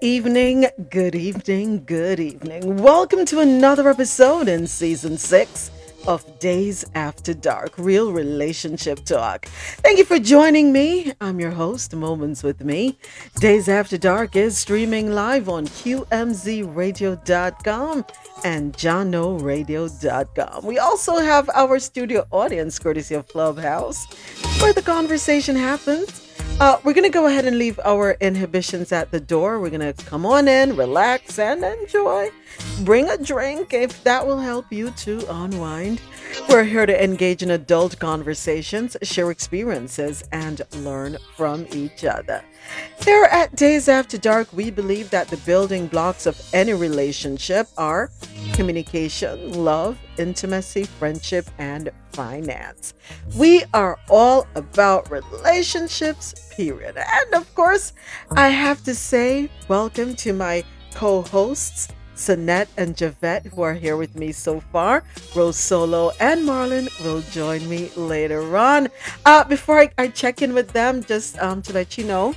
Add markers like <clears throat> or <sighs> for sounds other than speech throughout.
evening, good evening, good evening. Welcome to another episode in season six of Dayz After Dark Real Relationship Talk. Thank you for joining me. I'm your host, Moments with Me. Dayz After Dark is streaming live on QMZRadio.com and JahknoRadio.com. We also have our studio audience courtesy of Clubhouse, where the conversation happens uh, we're going to go ahead and leave our inhibitions at the door. We're going to come on in, relax, and enjoy. Bring a drink if that will help you to unwind. We're here to engage in adult conversations, share experiences, and learn from each other. Here at Dayz After Dark, we believe that the building blocks of any relationship are communication, love, intimacy, friendship, and finance. We are all about relationships, period. And of course, I have to say, welcome to my co hosts. Sanette and Javette, who are here with me so far. Rose Solo and Marlon will join me later on. Uh, before I, I check in with them, just um, to let you know,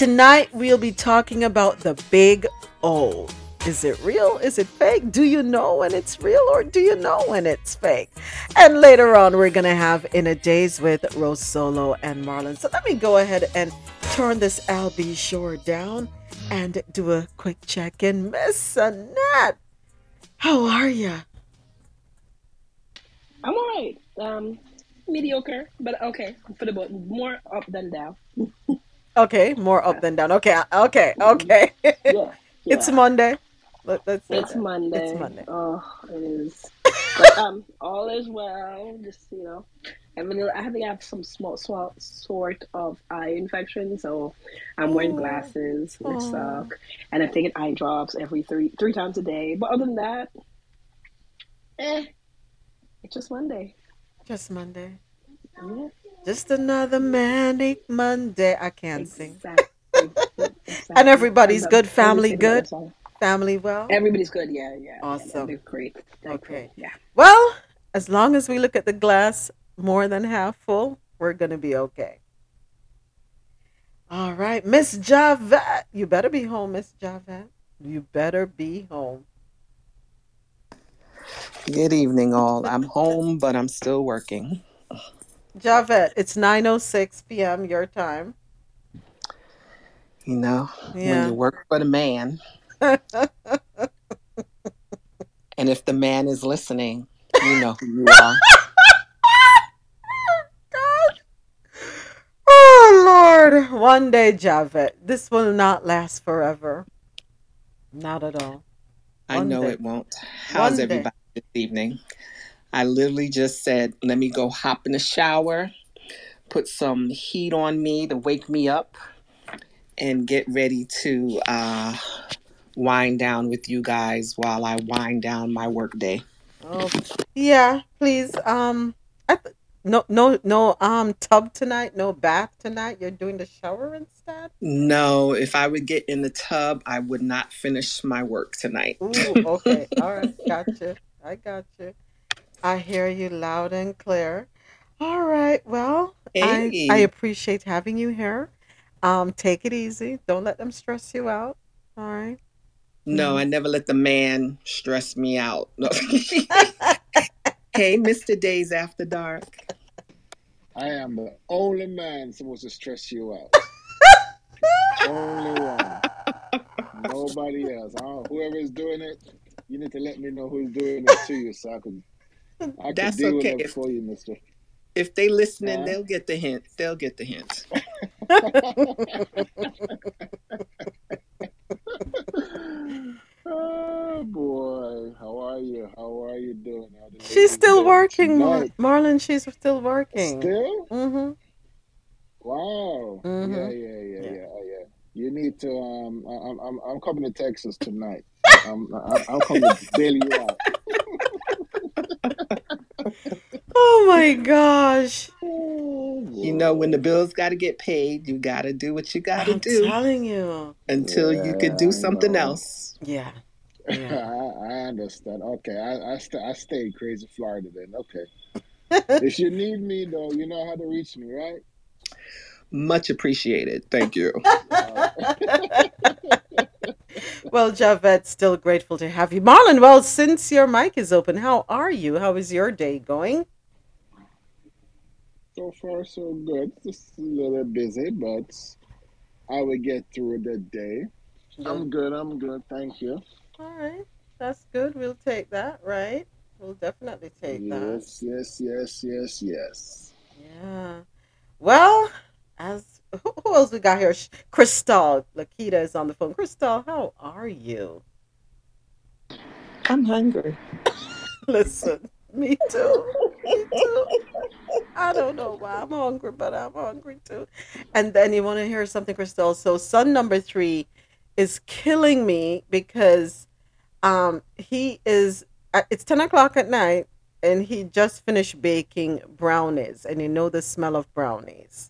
tonight we'll be talking about the big O. Is it real? Is it fake? Do you know when it's real or do you know when it's fake? And later on, we're going to have In a Dayz with Rose Solo and Marlon. So let me go ahead and turn this LB Shore down and do a quick check in. Miss Annette, how are you? I'm all right. Um, mediocre, but okay. For the boat, more up than down. <laughs> okay, more up than down. Okay, okay, okay. yeah, <laughs> yeah. It's Monday. Let, us it's that. Monday. It's Monday. Oh, it is. <laughs> but, um, all is well. Just you know, I mean, I think I have some small, small sort of eye infection, so I'm wearing glasses, which suck, and I'm taking eye drops every three three times a day. But other than that, eh, it's just Monday. Just Monday. Yeah. Just another manic Monday. I can't exactly. sing. exactly. <laughs> And everybody's good, family good. Family well? Everybody's good. Yeah, yeah. Awesome. Yeah, they're great. They're okay. Great. Yeah. Well, as long as we look at the glass more than half full, we're going to be okay. All right, Miss Javette. You better be home, Miss Javette. You better be home. Good evening, all. I'm home, but I'm still working. Javette, it's 9.06 p.m. your time. You know, yeah. when you work for the man, <laughs> and if the man is listening, you know who you are. <laughs> God. Oh Lord, one day, Javette, this will not last forever. Not at all. One I know day. it won't. How's one everybody day. this evening? I literally just said, let me go hop in the shower, put some heat on me to wake me up, and get ready to uh, wind down with you guys while I wind down my workday. Oh, yeah, please. Um, I th- no, no, no. Um, tub tonight. No bath tonight. You're doing the shower instead. No, if I would get in the tub, I would not finish my work tonight. Ooh, okay. <laughs> All right. Gotcha. I got you. I hear you loud and clear. All right. Well, hey. I, I appreciate having you here. Um, take it easy. Don't let them stress you out. All right. No, I never let the man stress me out. No. <laughs> hey, Mr. Dayz After Dark. I am the only man supposed to stress you out. only one. Nobody else. whoever is doing it, you need to let me know who's doing it to you so I can I That's deal okay. with it for you, mister. If they listening, uh, they'll get the hint. They'll get the hint. <laughs> oh boy, how are you? How are you doing? She's still working, Mar- Marlon. She's still working. Still? Mm-hmm. Wow. Mm-hmm. Yeah, yeah, yeah, yeah, yeah, yeah. You need to. Um, I'm, I'm, I'm coming to Texas tonight. <laughs> I'm, I'm, I'm coming to bail you out. Oh my gosh. You know, when the bills got to get paid, you got to do what you got to do. I'm telling you. Until yeah, you can do something else. Yeah. <laughs> yeah. I, I, understand. Okay. I I, st- I stay crazy Florida then. Okay. <laughs> if you need me, though, you know how to reach me, right? Much appreciated. Thank you. <laughs> well, Javette, still grateful to have you. Marlon, well, since your mic is open, how are you? How is your day going? So far, so good. Just a little busy, but I will get through the day. I'm good. I'm good. Thank you. All right. That's good. We'll take that, right? We'll definitely take yes, that. Yes, yes, yes, yes, yes. Yeah. Well, as <laughs> who else we got here? Crystal. Lakita is on the phone. Crystal, how are you? I'm hungry. <laughs> Listen, me too. Me too. I don't know why I'm hungry, but I'm hungry too. And then you want to hear something, Crystal? So son number three is killing me because um he is uh, it's 10 o'clock at night and he just finished baking brownies and you know the smell of brownies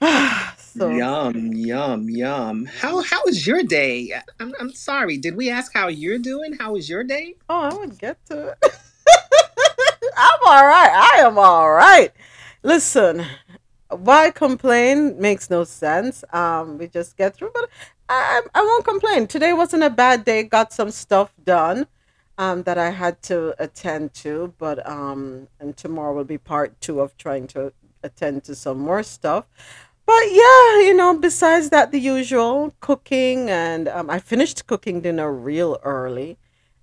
<sighs> so Yum, yum, yum. How how was your day? I'm I'm sorry. Did we ask how you're doing? How was your day? oh, I would get to it. <laughs> I'm all right. I am all right. Listen, why complain makes no sense. Um, we just get through, but I I won't complain. Today wasn't a bad day. Got some stuff done. Um, that I had to attend to, but um, and tomorrow will be part two of trying to attend to some more stuff but yeah, you know, besides that, the usual cooking, and um, I finished cooking dinner real early,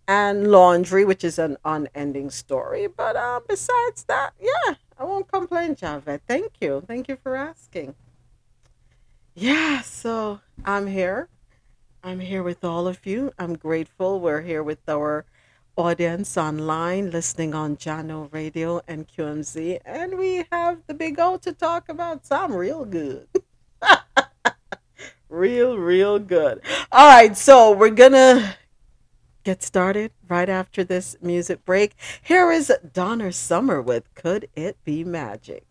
and laundry, which is an unending story. But uh, besides that, yeah, I won't complain, Javette. Thank you. Thank you for asking. Yeah, so I'm here. I'm here with all of you. I'm grateful. We're here with our audience online listening on Jahkno Radio and QMZ. And we have the big O to talk about some real good. <laughs> real, real good. All right, so we're going to get started right after this music break. Here is Donna Summer with Could It Be Magic?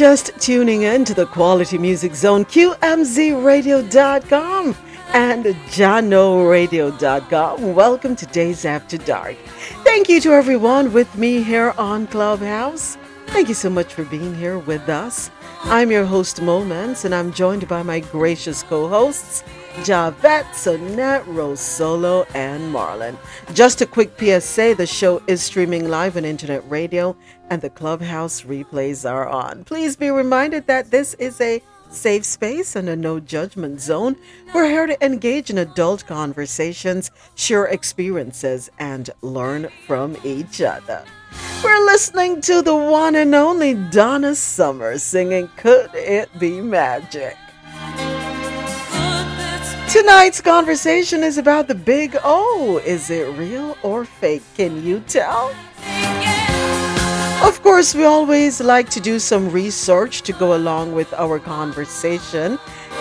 Just tuning in to the Quality Music Zone, QMZRadio.com and JahknoRadio.com. Welcome to Dayz After Dark. Thank you to everyone with me here on Clubhouse. Thank you so much for being here with us. I'm your host, Moments, and I'm joined by my gracious co hosts, Javette, Sonette, Rose Solo, and Marlon. Just a quick PSA the show is streaming live on internet radio and the clubhouse replays are on. Please be reminded that this is a safe space and a no judgment zone. We're here to engage in adult conversations, share experiences, and learn from each other. We're listening to the one and only Donna Summer singing Could It Be Magic? Tonight's conversation is about the big O. Is it real or fake? Can you tell? Of course, we always like to do some research to go along with our conversation,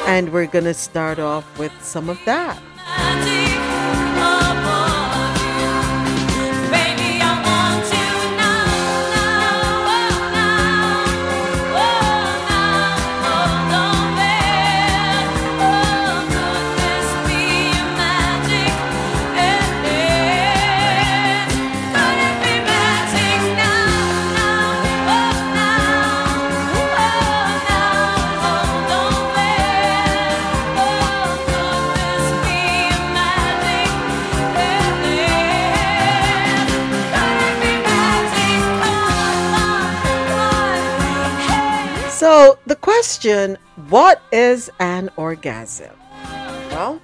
and we're going to start off with some of that. So, the question what is an orgasm? Well,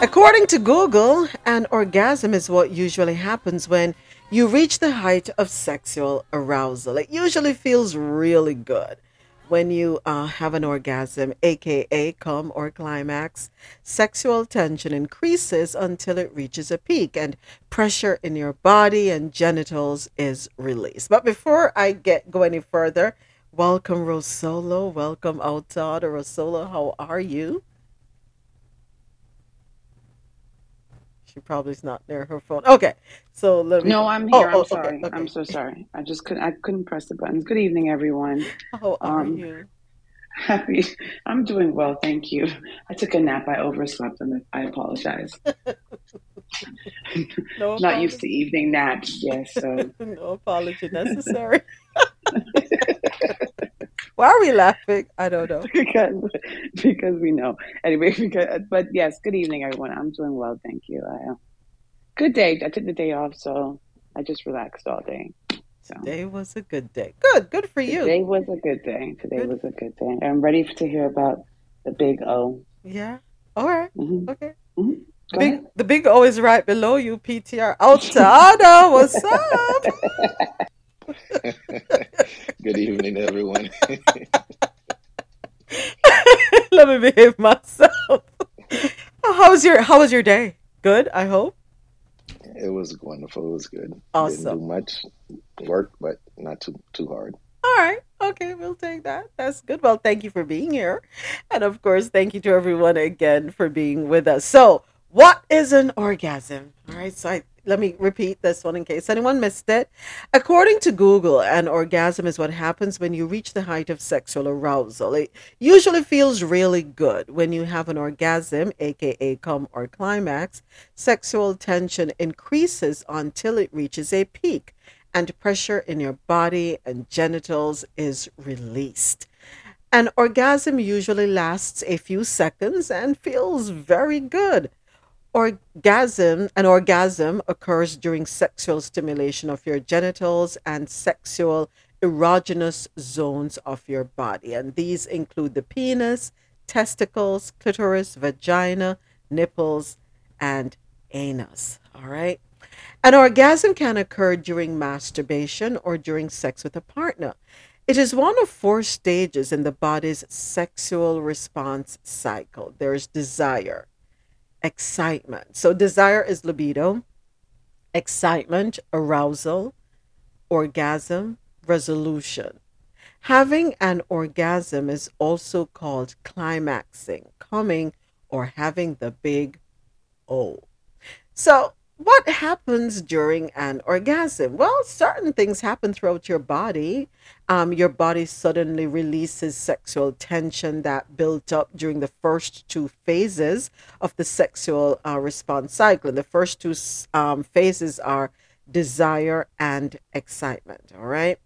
according to Google, an orgasm is what usually happens when you reach the height of sexual arousal. It usually feels really good when you uh, have an orgasm, aka come or climax. Sexual tension increases until it reaches a peak, and pressure in your body and genitals is released. But before I get go any further, Welcome, Rosolo. Welcome, Outad. Rosolo, how are you? She probably is not near her phone. Okay, so let me. No, I'm here. Oh, I'm oh, sorry. Okay. I'm so sorry. I just couldn't. I couldn't press the buttons. Good evening, everyone. How are um, you? Happy. <laughs> I'm doing well, thank you. I took a nap. I overslept, and I apologize. <laughs> no <laughs> Not used to evening naps. Yes, so no apology necessary. <laughs> Why are we laughing? I don't know. <laughs> because because we know. Anyway, <laughs> because, but yes, good evening, everyone. I'm doing well, thank you. I, uh, good day. I took the day off, so I just relaxed all day. So today was a good day. Good, good for you. Today was a good day. Today good. was a good day. I'm ready to hear about the big O. Yeah. All right. mm-hmm. Okay. Mm-hmm. Big, the big O is right below you, PTR. Altado, what's up? <laughs> Good evening, everyone. <laughs> Let me behave myself. how was your How was your day? Good, I hope. It was wonderful. It was good. Awesome. Didn't do much work, but not too too hard. All right. Okay, we'll take that. That's good. Well, thank you for being here. And of course, thank you to everyone again for being with us. So, what is an orgasm? All right. So, I let me repeat this one in case anyone missed it. According to Google, an orgasm is what happens when you reach the height of sexual arousal. It usually feels really good. When you have an orgasm, aka come or climax, sexual tension increases until it reaches a peak and pressure in your body and genitals is released. An orgasm usually lasts a few seconds and feels very good. Orgasm, an orgasm occurs during sexual stimulation of your genitals and sexual erogenous zones of your body. And these include the penis, testicles, clitoris, vagina, nipples, and anus. All right. An orgasm can occur during masturbation or during sex with a partner. It is one of four stages in the body's sexual response cycle. There's desire, excitement. So, desire is libido, excitement, arousal, orgasm, resolution. Having an orgasm is also called climaxing, coming, or having the big O. So, what happens during an orgasm? Well, certain things happen throughout your body. Um, your body suddenly releases sexual tension that built up during the first two phases of the sexual uh, response cycle. And the first two um, phases are desire and excitement. All right.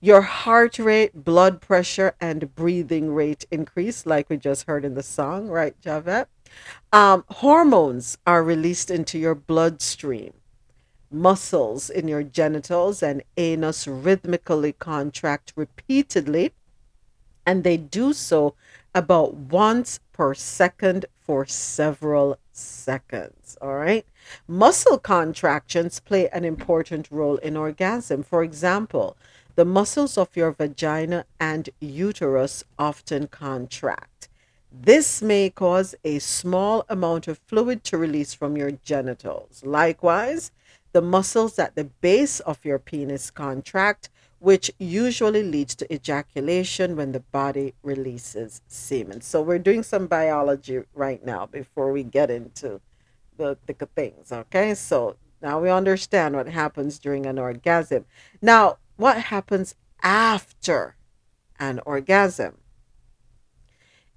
Your heart rate, blood pressure, and breathing rate increase, like we just heard in the song, right, Javette? Um, hormones are released into your bloodstream. Muscles in your genitals and anus rhythmically contract repeatedly, and they do so about once per second for several seconds. All right. Muscle contractions play an important role in orgasm. For example, the muscles of your vagina and uterus often contract. This may cause a small amount of fluid to release from your genitals. Likewise, the muscles at the base of your penis contract, which usually leads to ejaculation when the body releases semen. So, we're doing some biology right now before we get into the thick of things. Okay, so now we understand what happens during an orgasm. Now, what happens after an orgasm?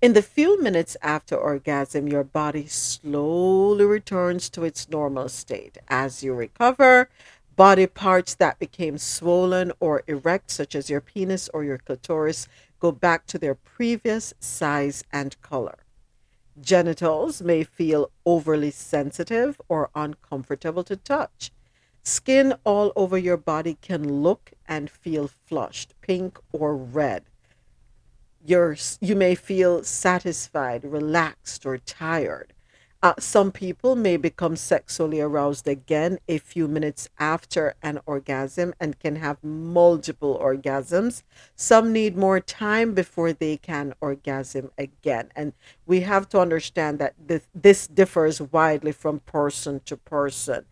In the few minutes after orgasm, your body slowly returns to its normal state. As you recover, body parts that became swollen or erect, such as your penis or your clitoris, go back to their previous size and color. Genitals may feel overly sensitive or uncomfortable to touch. Skin all over your body can look and feel flushed, pink or red you're you may feel satisfied, relaxed, or tired. Uh, some people may become sexually aroused again a few minutes after an orgasm and can have multiple orgasms. Some need more time before they can orgasm again. And we have to understand that this, this differs widely from person to person.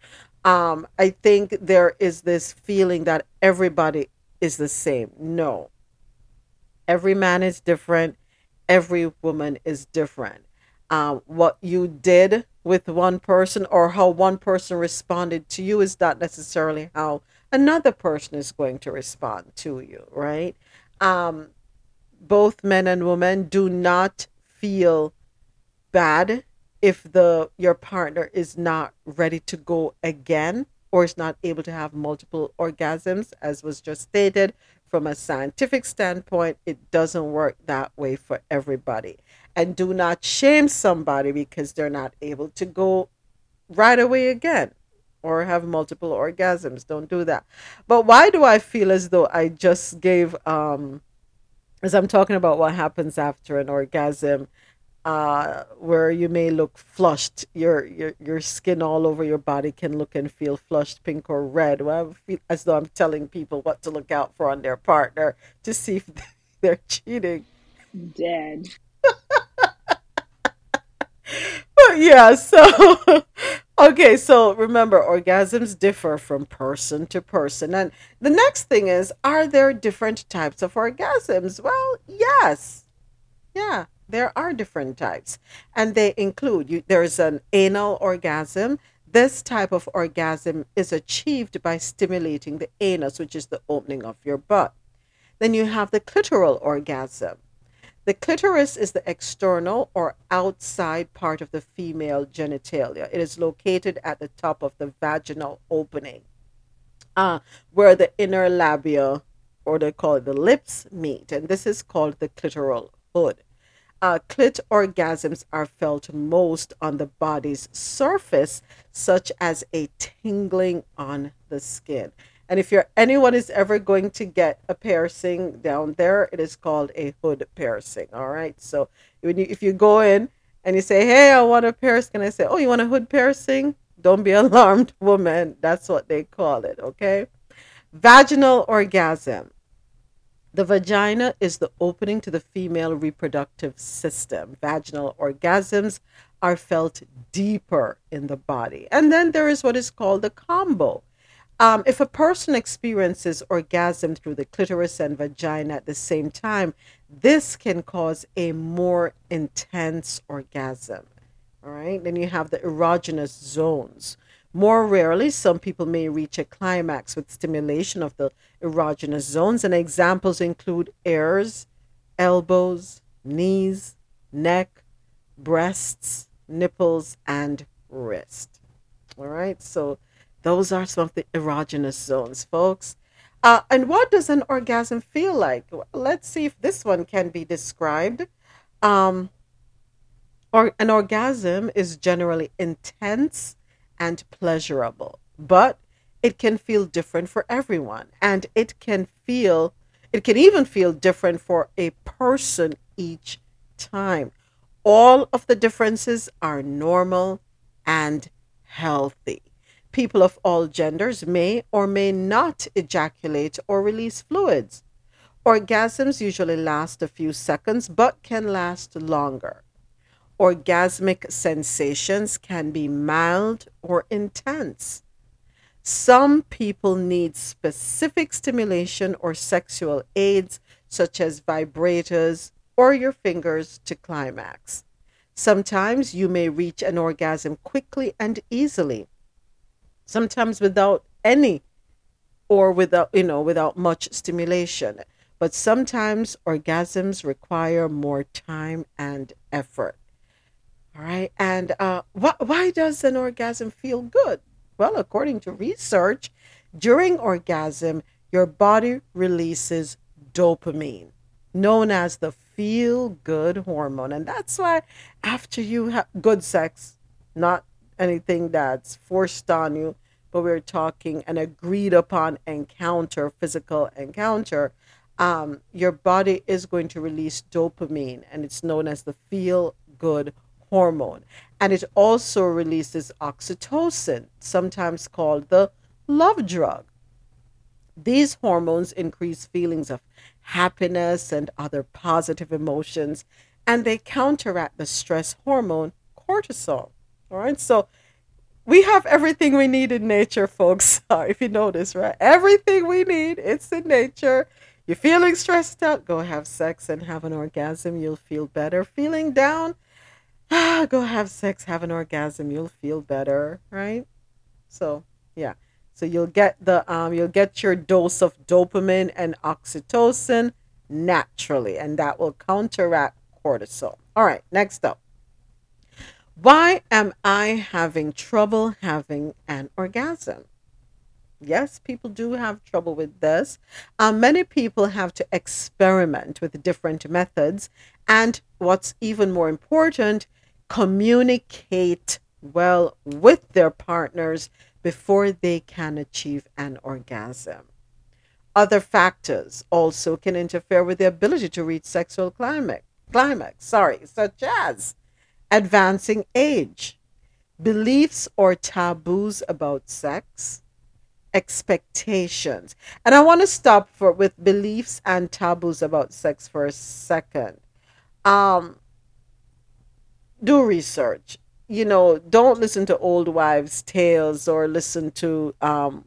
Um, I think there is this feeling that everybody is the same. No, Every man is different. Every woman is different. Um, what you did with one person or how one person responded to you is not necessarily how another person is going to respond to you, right? Um, both men and women do not feel bad if the your partner is not ready to go again or is not able to have multiple orgasms as was just stated from a scientific standpoint, it doesn't work that way for everybody. And do not shame somebody because they're not able to go right away again or have multiple orgasms. Don't do that. But why do I feel as though I just gave, um, as I'm talking about what happens after an orgasm, uh, where you may look flushed. Your your your skin all over your body can look and feel flushed, pink or red. Well, I feel as though I'm telling people what to look out for on their partner to see if <laughs> they're cheating. Dead. <laughs> But yeah, so <laughs> okay, so remember orgasms differ from person to person. And the next thing is are there different types of orgasms? Well, yes. Yeah, there are different types. And they include you, there's an anal orgasm. This type of orgasm is achieved by stimulating the anus, which is the opening of your butt. Then you have the clitoral orgasm. The clitoris is the external or outside part of the female genitalia. It is located at the top of the vaginal opening, uh, where the inner labia, or they call it the lips, meet. And this is called the clitoral hood. Uh, clit orgasms are felt most on the body's surface, such as a tingling on the skin. And if you're anyone is ever going to get a piercing down there, it is called a hood piercing. All right. So when you, if you go in and you say, "Hey, I want a piercing," and I say, "Oh, you want a hood piercing?" Don't be <laughs> alarmed, woman. That's what they call it. Okay. Vaginal orgasm. The vagina is the opening to the female reproductive system. Vaginal orgasms are felt deeper in the body. And then there is what is called the combo. Um, if a person experiences orgasm through the clitoris and vagina at the same time, this can cause a more intense orgasm. All right. Then you have the erogenous zones. More rarely, some people may reach a climax with stimulation of the erogenous zones, and examples include ears, elbows, knees, neck, breasts, nipples, and wrist. All right. So those are some of the erogenous zones, folks. Uh, and what does an orgasm feel like? Let's see if this one can be described. Um, or an orgasm is generally intense and pleasurable, but it can feel different for everyone, and it can feel, it can even feel different for a person each time. All of the differences are normal and healthy. People of all genders may or may not ejaculate or release fluids. Orgasms usually last a few seconds but can last longer. Orgasmic sensations can be mild or intense. Some people need specific stimulation or sexual aids, such as vibrators or your fingers, to climax. Sometimes you may reach an orgasm quickly and easily sometimes without any or without you know without much stimulation but sometimes orgasms require more time and effort all right and uh, wh- why does an orgasm feel good? Well according to research during orgasm your body releases dopamine known as the feel good hormone. And that's why after you have good sex not anything that's forced on you, but we're talking an agreed upon encounter, physical encounter, um, your body is going to release dopamine, and it's known as the feel good hormone. And it also releases oxytocin, sometimes called the love drug. These hormones increase feelings of happiness and other positive emotions, and they counteract the stress hormone cortisol. All right. So we have everything we need in nature, folks. <laughs> if you notice, right? Everything we need, it's in nature. You're feeling stressed out, go have sex and have an orgasm. You'll feel better. Feeling down, ah, <sighs> go have sex, have an orgasm. You'll feel better, right? So, yeah. So you'll get the um you'll get your dose of dopamine and oxytocin naturally, and that will counteract cortisol. All right, next up. Why am I having trouble having an orgasm? Yes, people do have trouble with this. Uh, many people have to experiment with different methods. And what's even more important, communicate well with their partners before they can achieve an orgasm. Other factors also can interfere with the ability to reach sexual climax, climax sorry, such as advancing age, beliefs or taboos about sex, expectations. And I want to stop for with beliefs and taboos about sex for a second. Um, do research. you know, don't listen to old wives' tales or listen to um,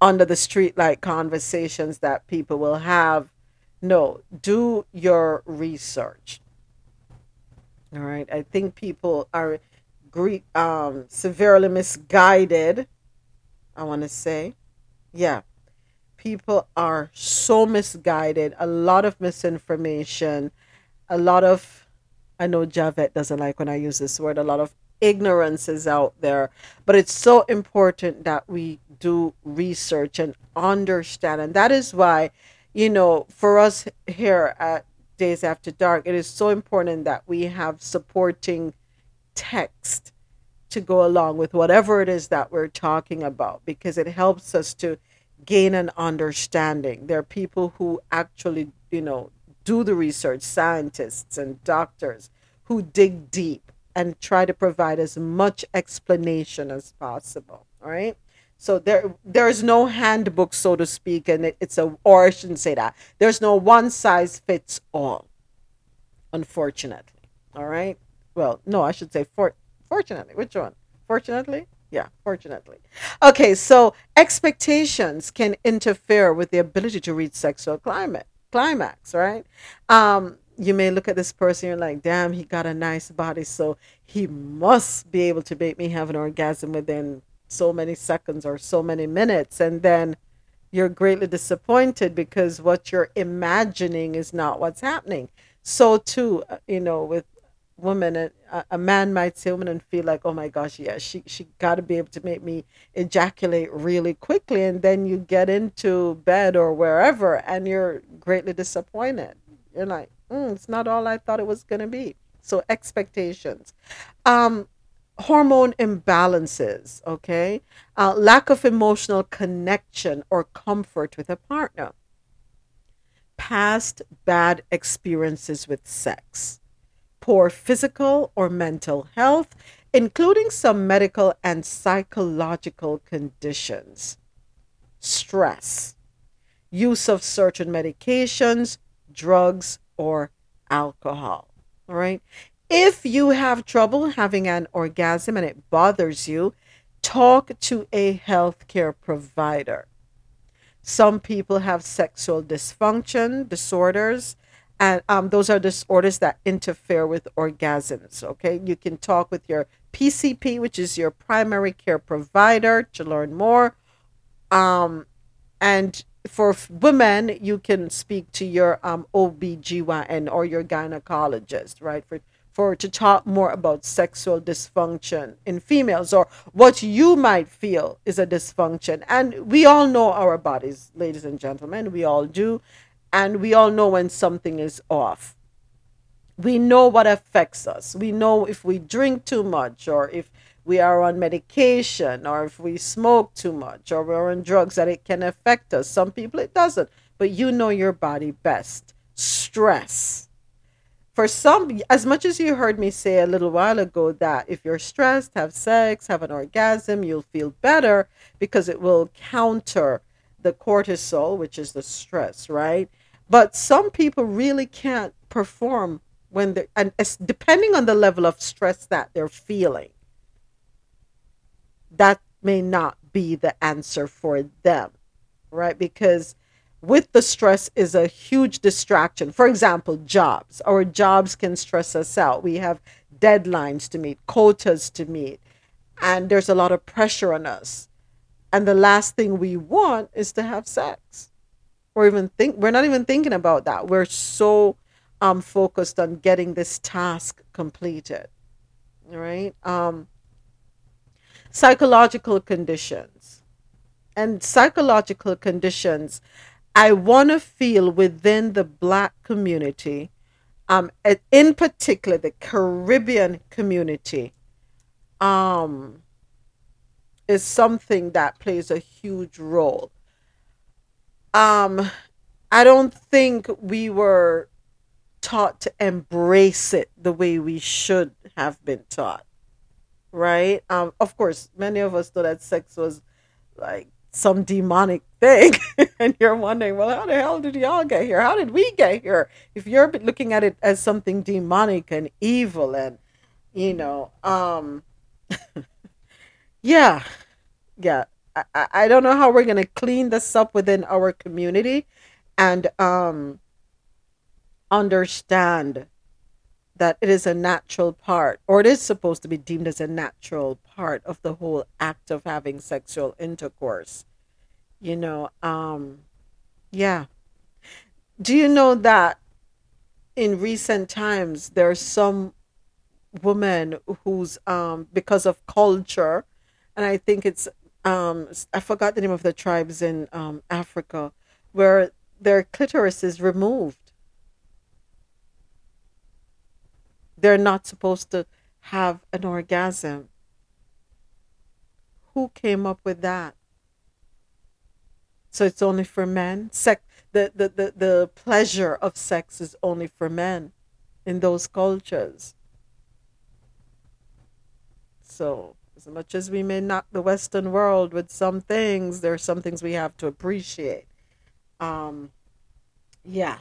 under the street conversations that people will have. No, do your research. All right. I think people are Greek um, severely misguided. I want to say, yeah, people are so misguided. A lot of misinformation, a lot of. I know Javette doesn't like when I use this word. A lot of ignorance is out there, but it's so important that we do research and understand, and that is why, you know, for us here at Dayz After Dark, it is so important that we have supporting text to go along with whatever it is that we're talking about because it helps us to gain an understanding. There are people who actually, you know, do the research, scientists and doctors who dig deep and try to provide as much explanation as possible. All right. So there there is no handbook, so to speak, and it, it's a or I shouldn't say that. There's no one size fits all. Unfortunately. All right. Well, no, I should say for fortunately. Which one? Fortunately? Yeah, fortunately. Okay, so expectations can interfere with the ability to reach sexual climate climax, right? Um, you may look at this person, you're like, damn, he got a nice body, so he must be able to make me have an orgasm within so many seconds or so many minutes. And then you're greatly disappointed because what you're imagining is not what's happening. So, too, uh, you know, with woman a, a man might see a woman and feel like oh my gosh yeah she she got to be able to make me ejaculate really quickly and then you get into bed or wherever and you're greatly disappointed. You're like mm, it's not all i thought it was going to be. So expectations. Um hormone imbalances okay? Uh, lack of emotional connection or comfort with a partner. Past bad experiences with sex poor physical or mental health, including some medical and psychological conditions, stress, use of certain medications, drugs, or alcohol. All right. If you have trouble having an orgasm and it bothers you, talk to a healthcare provider. Some people have sexual dysfunction disorders and um, those are disorders that interfere with orgasms. Okay, you can talk with your PCP, which is your primary care provider, to learn more. Um, and for women, you can speak to your um, OBGYN or your gynecologist, right? For for to talk more about sexual dysfunction in females or what you might feel is a dysfunction. And we all know our bodies, ladies and gentlemen, we all do and we all know when something is off. We know what affects us. We know if we drink too much or if we are on medication or if we smoke too much or we're on drugs that it can affect us. Some people it doesn't, but you know your body best. Stress. For some, as much as you heard me say a little while ago that if you're stressed, have sex, have an orgasm, you'll feel better because it will counter the cortisol, which is the stress, right? But some people really can't perform when they're, and it's depending on the level of stress that they're feeling, that may not be the answer for them, right? Because with the stress is a huge distraction. For example, jobs. Our jobs can stress us out. We have deadlines to meet, quotas to meet, and there's a lot of pressure on us. And the last thing we want is to have sex or even think we're not even thinking about that. We're so um focused on getting this task completed right? Um psychological conditions. And psychological conditions i want to feel within the black community um in particular the caribbean community um is something that plays a huge role um I don't think we were taught to embrace it the way we should have been taught. Right? Um of course, many of us thought that sex was like some demonic thing <laughs> and you're wondering, well, how the hell did y'all get here? How did we get here? If you're looking at it as something demonic and evil and you know, um, <laughs> yeah, yeah. I, I don't know how we're gonna clean this up within our community, and um, understand that it is a natural part, or it is supposed to be deemed as a natural part of the whole act of having sexual intercourse. You know, um, yeah. Do you know that in recent times there are some women who's um because of culture, and I think it's um I forgot the name of the tribes in um Africa where their clitoris is removed they're not supposed to have an orgasm. Who came up with that? So it's only for men? Sex the, the, the, the pleasure of sex is only for men in those cultures. So as much as we may knock the Western world with some things, there are some things we have to appreciate. Um yeah.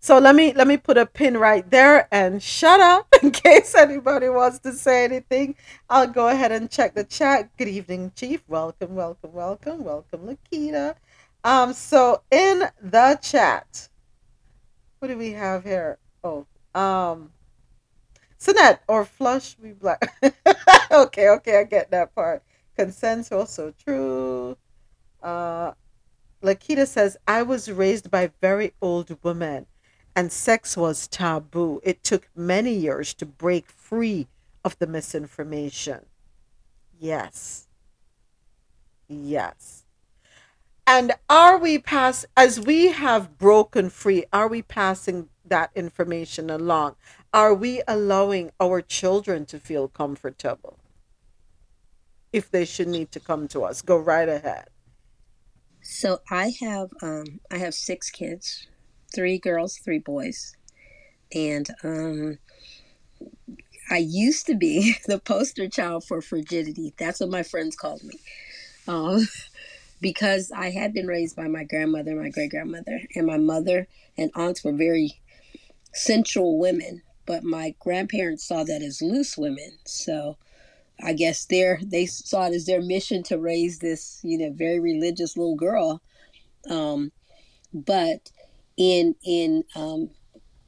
So let me let me put a pin right there and shut up <laughs> in case anybody wants to say anything. I'll go ahead and check the chat. Good evening, Chief. Welcome, welcome, welcome, welcome, Lakita. Um, so in the chat, what do we have here? Oh, um, Sinette or flush we black. <laughs> okay, okay, I get that part. Consensual, so true. Uh, Lakita says, I was raised by very old women and sex was taboo. It took many years to break free of the misinformation. Yes. Yes. And are we pass as we have broken free, are we passing that information along? Are we allowing our children to feel comfortable? If they should need to come to us, go right ahead. So I have um I have six kids three girls, three boys. And um, I used to be <laughs> the poster child for frigidity. That's what my friends called me. Um, <laughs> because I had been raised by my grandmother, my great grandmother, and my mother and aunts were very sensual women, but my grandparents saw that as loose women. So I guess their they saw it as their mission to raise this, you know, very religious little girl. Um, but in in um,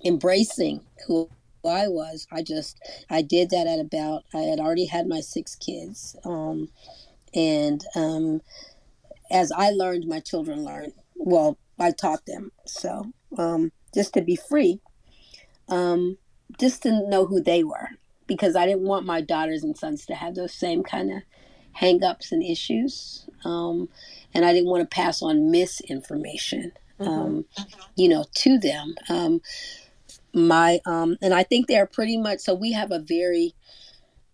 embracing who I was. I just I did that at about I had already had my six kids, um, and um, as I learned, my children learned. Well, I taught them so um, just to be free, um, just didn't know who they were because I didn't want my daughters and sons to have those same kind of hangups and issues, um, and I didn't want to pass on misinformation mm-hmm. um, you know, to them. Um, my um, and I think they're pretty much so. We have a very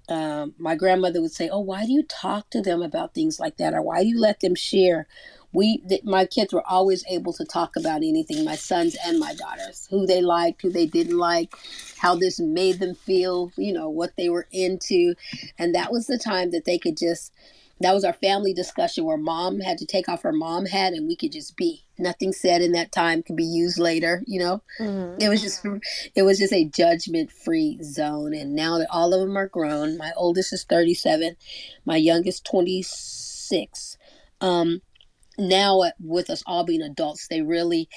um, my grandmother would say, "Oh, why do you talk to them about things like that, or why do you let them share?" We, th- my kids were always able to talk about anything. My sons and my daughters, who they liked, who they didn't like, how this made them feel, you know, what they were into, and that was the time that they could just that was our family discussion where mom had to take off her mom hat and we could just be nothing said in that time could be used later you know mm-hmm. it was just it was just a judgment free zone and now that all of them are grown my oldest is 37 my youngest 26 um now with us all being adults they really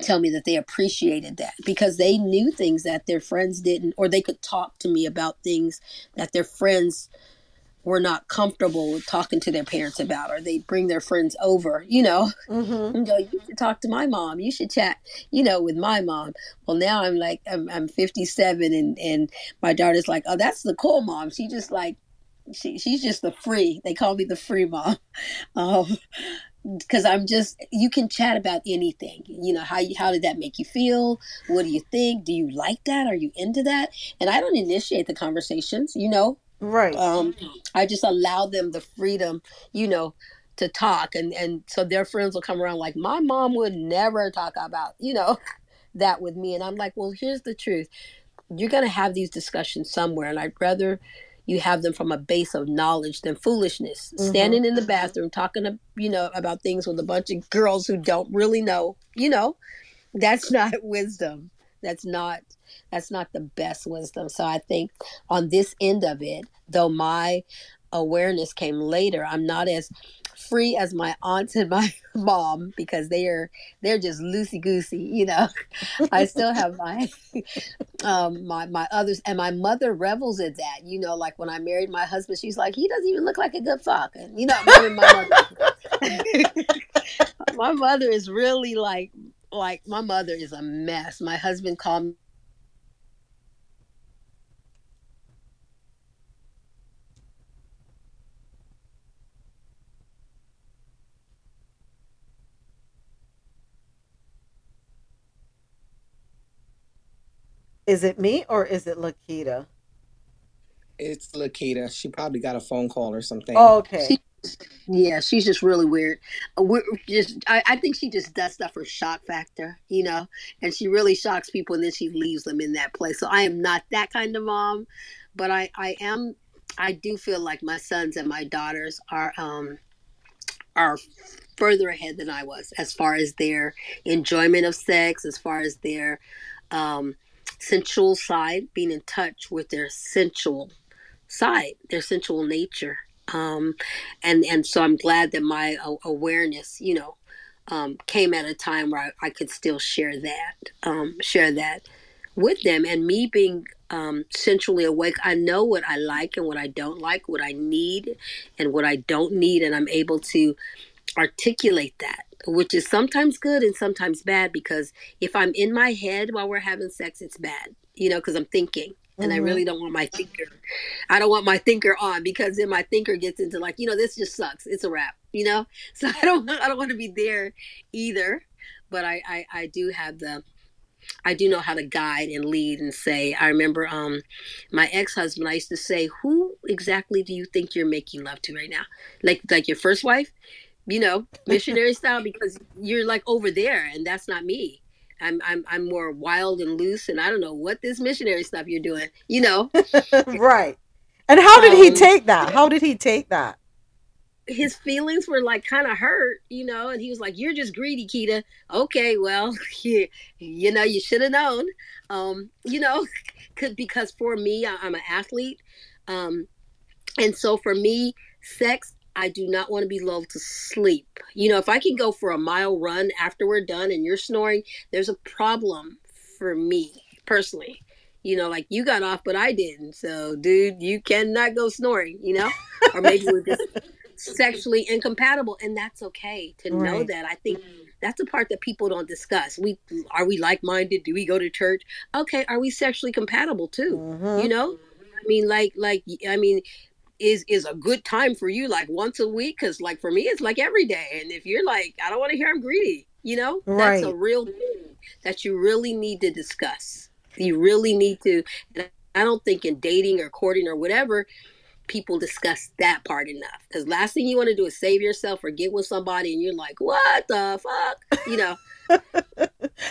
tell me that they appreciated that because they knew things that their friends didn't or they could talk to me about things that their friends were not comfortable with talking to their parents about, or they bring their friends over, you know, mm-hmm. and go, you should talk to my mom. You should chat, you know, with my mom. Well, now I'm like, I'm, I'm 57 and, and my daughter's like, oh, that's the cool mom. She just like, she, she's just the free. They call me the free mom. <laughs> Um, because I'm just you can chat about anything. You know, how how did that make you feel? What do you think? Do you like that? Are you into that? And I don't initiate the conversations, you know. Right. Um, I just allow them the freedom, you know, to talk, and and so their friends will come around like my mom would never talk about, you know, <laughs> that with me, and I'm like, well, here's the truth. You're gonna have these discussions somewhere, and I'd rather you have them from a base of knowledge than foolishness. Mm-hmm. Standing in the bathroom talking to you know about things with a bunch of girls who don't really know, you know, that's <laughs> not wisdom. That's not that's not the best wisdom. So I think on this end of it, though my awareness came later, I'm not as free as my aunts and my <laughs> mom because they are they're just loosey goosey you know <laughs> i still have my um my my others and my mother revels at that you know like when i married my husband she's like he doesn't even look like a good fuck and you know my mother. <laughs> <laughs> My mother is really like like my mother is a mess. My husband called Is it me or is it Lakita? It's Lakita. She probably got a phone call or something. Oh, okay. She, yeah, she's just really weird. Uh, we're just, I, I think she just does stuff for shock factor, you know, and she really shocks people and then she leaves them in that place. So I am not that kind of mom, but I, I am, I do feel like my sons and my daughters are, um, are further ahead than I was as far as their enjoyment of sex, as far as their, um, sensual side, being in touch with their sensual side, their sensual nature. Um, and and so I'm glad that my awareness, you know, um, came at a time where I, I could still share that, um, share that with them. And me being um, sensually awake, I know what I like and what I don't like, what I need and what I don't need, and I'm able to articulate that which is sometimes good and sometimes bad because if I'm in my head while we're having sex, it's bad, you know, because I'm thinking. And mm-hmm. I really don't want my thinker. I don't want my thinker on because then my thinker gets into like, you know, this just sucks. It's a wrap, you know. <laughs> So I don't, I don't want to be there either. But I, I, I do have the, I do know how to guide and lead and say. I remember um, my ex husband. I used to say, "Who exactly do you think you're making love to right now? Like, like your first wife? You know, missionary style because you're like over there and that's not me. I'm I'm I'm more wild and loose and I don't know what this missionary stuff you're doing, you know. <laughs> right. And how did um, he take that? How did he take that? His feelings were like kind of hurt, you know, and he was like, "You're just greedy, Kita." Okay, well, <laughs> you, you know, you should have known. Um, you know, <laughs> because for me, I'm an athlete, um, and so for me, sex I do not want to be lulled to sleep. You know, if I can go for a mile run after we're done and you're snoring, there's a problem for me personally. You know, like you got off, but I didn't. So, dude, you cannot go snoring, you know? or maybe we're just <laughs> sexually incompatible. And that's okay to right. know that. I think that's a part that people don't discuss. We are we like minded? Do we go to church? Okay, are we sexually compatible too? Mm-hmm. You know? I mean, like, like, I mean, is is a good time for you like once a week because like for me it's like every day and if you're like i don't want to hear i'm greedy you know? Right. that's a real thing that you really need to discuss. You really need to i don't think in dating or courting or whatever people discuss that part enough because last thing you want to do is save yourself or get with somebody and you're like what the fuck? You know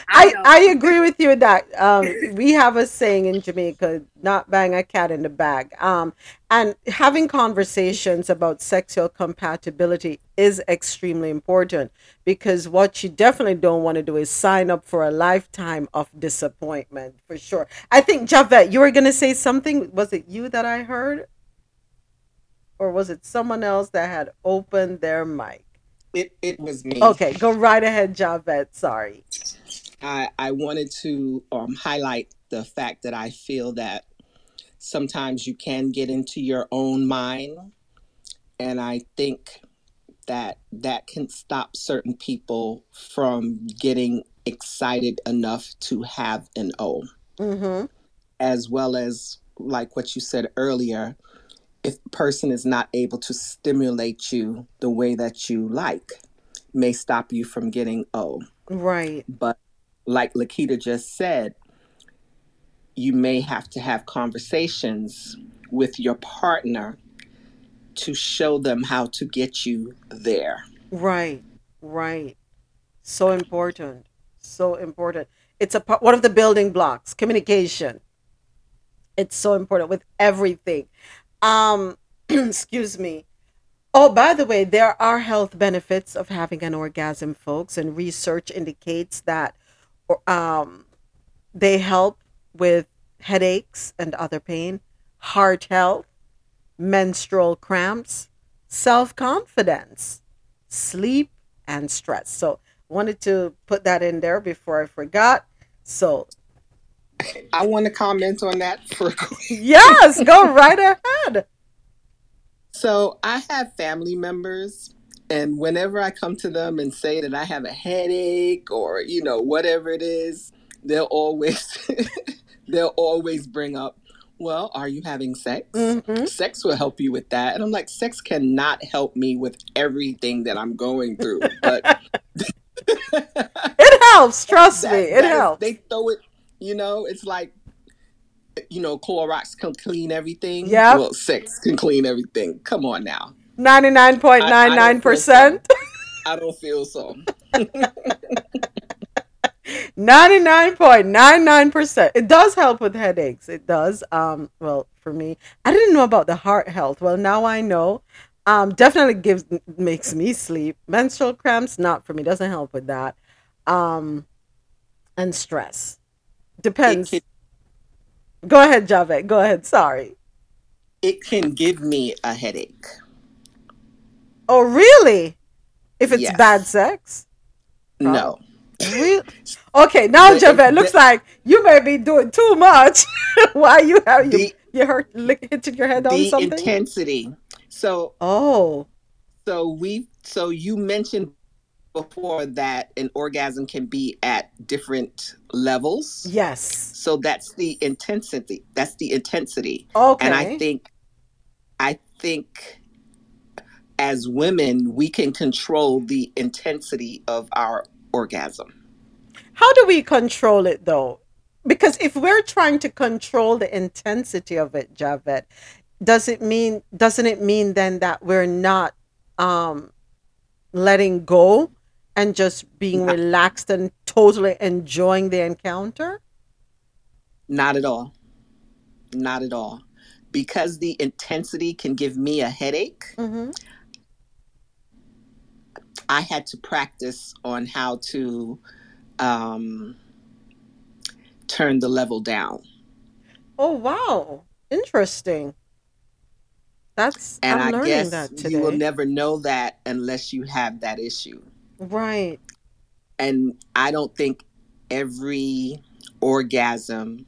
I, I agree with you that um, we have a saying in Jamaica, not bang a cat in the bag. Um, and having conversations about sexual compatibility is extremely important because what you definitely don't want to do is sign up for a lifetime of disappointment for sure. I think Javette, you were going to say something. Was it you that I heard? Or was it someone else that had opened their mic? It, it was me. Okay, go right ahead, Javette. Sorry. I, I wanted to um, highlight the fact that I feel that sometimes you can get into your own mind. And I think that that can stop certain people from getting excited enough to have an O. Mm-hmm. As well as, like what you said earlier, if person is not able to stimulate you the way that you like, may stop you from getting O. Right. But like Lakita just said, you may have to have conversations with your partner to show them how to get you there. Right, right. So important. So important. It's a part, one of the building blocks, communication. It's so important with everything. Um, <clears throat> excuse me. Oh, by the way, there are health benefits of having an orgasm, folks, and research indicates that um, they help with headaches and other pain, heart health, menstrual cramps, self confidence, sleep, and stress. So, wanted to put that in there before I forgot. So, I want to comment on that for <laughs> yes, go right ahead. So, I have family members and whenever I come to them and say that I have a headache or, you know, whatever it is, they'll always <laughs> they'll always bring up, well, are you having sex? Mm-hmm. Sex will help you with that. And I'm like, sex cannot help me with everything that I'm going through. But <laughs> it helps, trust that, me. It helps. Is, they throw it, you know, it's like you know, Clorox can clean everything. Yeah. Well, sex can clean everything. Come on now. 99.99%. I don't feel so. 99.99%. <laughs> <laughs> It does help with headaches. It does. Um, well, for me, I didn't know about the heart health. Well, now I know. Um, definitely gives makes me sleep. Menstrual cramps, not for me. Doesn't help with that. Um, and stress. Depends. Can, Go ahead, Javette. Go ahead. Sorry. It can give me a headache. Oh, really? If it's yes. bad sex? No. Really? <laughs> Okay, now Javette, looks like you may be doing too much. <laughs> Why you have you you hurt hitting your head on something? The intensity. So oh, so we so you mentioned before that an orgasm can be at different levels. Yes. So that's the intensity. That's the intensity. Okay. And I think I think as women, we can control the intensity of our orgasm. How do we control it though? Because if we're trying to control the intensity of it, Javette, does it mean doesn't it mean then that we're not um letting go and just being relaxed and totally enjoying the encounter? Not at all. Not at all. Because the intensity can give me a headache, mm-hmm. I had to practice on how to um, turn the level down. Oh wow, interesting. That's and I'm I guess you will never know that unless you have that issue. Right. And I don't think every orgasm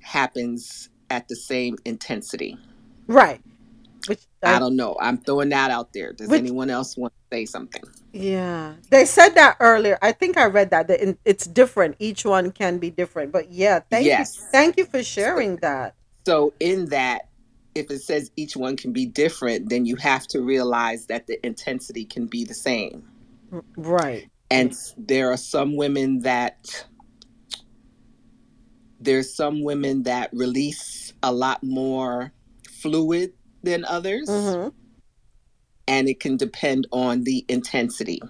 happens at the same intensity. Right. Which I, I don't know. I'm throwing that out there. Does which, anyone else want to say something? Yeah, they said that earlier. I think I read that that it's different. Each one can be different. But yeah, thank yes. you, thank you for sharing that. So in that, if it says each one can be different, then you have to realize that the intensity can be the same. Right. And there are some women that there's some women that release a lot more fluid than others. Mm-hmm. And it can depend on the intensity.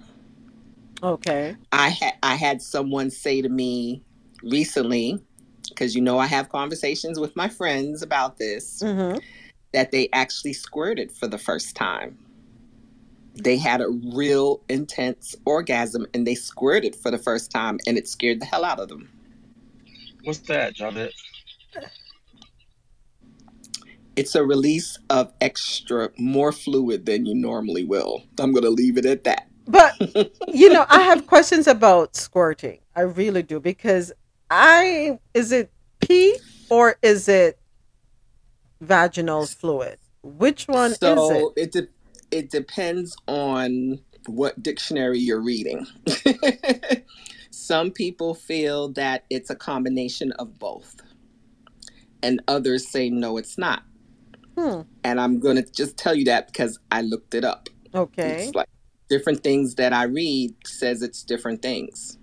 Okay. I had I had someone say to me recently, because you know I have conversations with my friends about this, mm-hmm. that they actually squirted for the first time. They had a real intense orgasm and they squirted for the first time and it scared the hell out of them. What's that, Javette? it's a release of extra more fluid than you normally will. I'm going to leave it at that. But <laughs> you know, I have questions about squirting. I really do because I is it pee or is it vaginal fluid? Which one so is it? It de- it depends on what dictionary you're reading. <laughs> Some people feel that it's a combination of both. And others say no it's not. Hmm. And I'm going to just tell you that because I looked it up. Okay. It's like different things that I read says it's different things.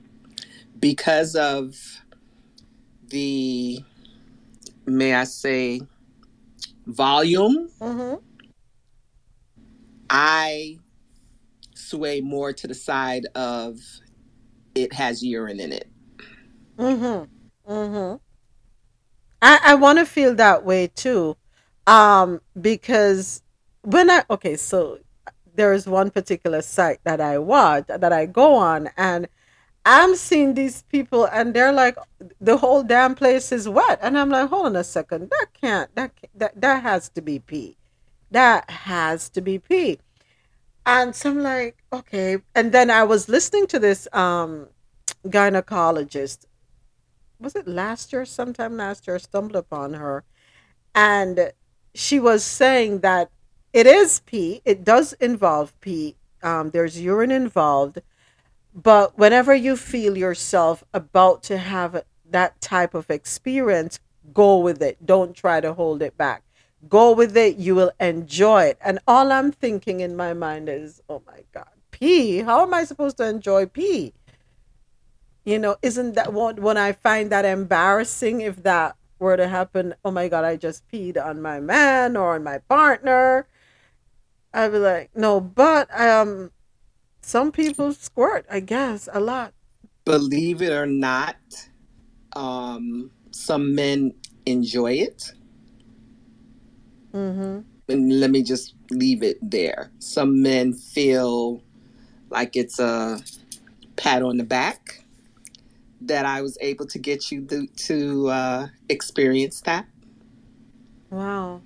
Because of the, may I say, volume, mm-hmm. I sway more to the side of it has urine in it. Mm-hmm. Mm-hmm. I, I want to feel that way too. Um, because when I okay, so there is one particular site that I watch that I go on, and I'm seeing these people and they're like the whole damn place is wet. And I'm like, hold on a second. That can't that that that has to be pee. That has to be pee. And so I'm like, okay. And then I was listening to this um gynecologist. Was it last year, sometime last year, I stumbled upon her. And she was saying that it is pee. It does involve pee. Um, there's urine involved but whenever you feel yourself about to have that type of experience, go with it. Don't try to hold it back. Go with it. You will enjoy it. And all I'm thinking in my mind is, oh my God, pee? How am I supposed to enjoy pee? You know, isn't that what when I find that embarrassing if that were to happen? Oh my God, I just peed on my man or on my partner. I'd be like, no, but um, some people squirt, I guess, a lot. Believe it or not, um, some men enjoy it. Mm-hmm. And let me just leave it there. Some men feel like it's a pat on the back that I was able to get you to, to uh, experience that. Wow.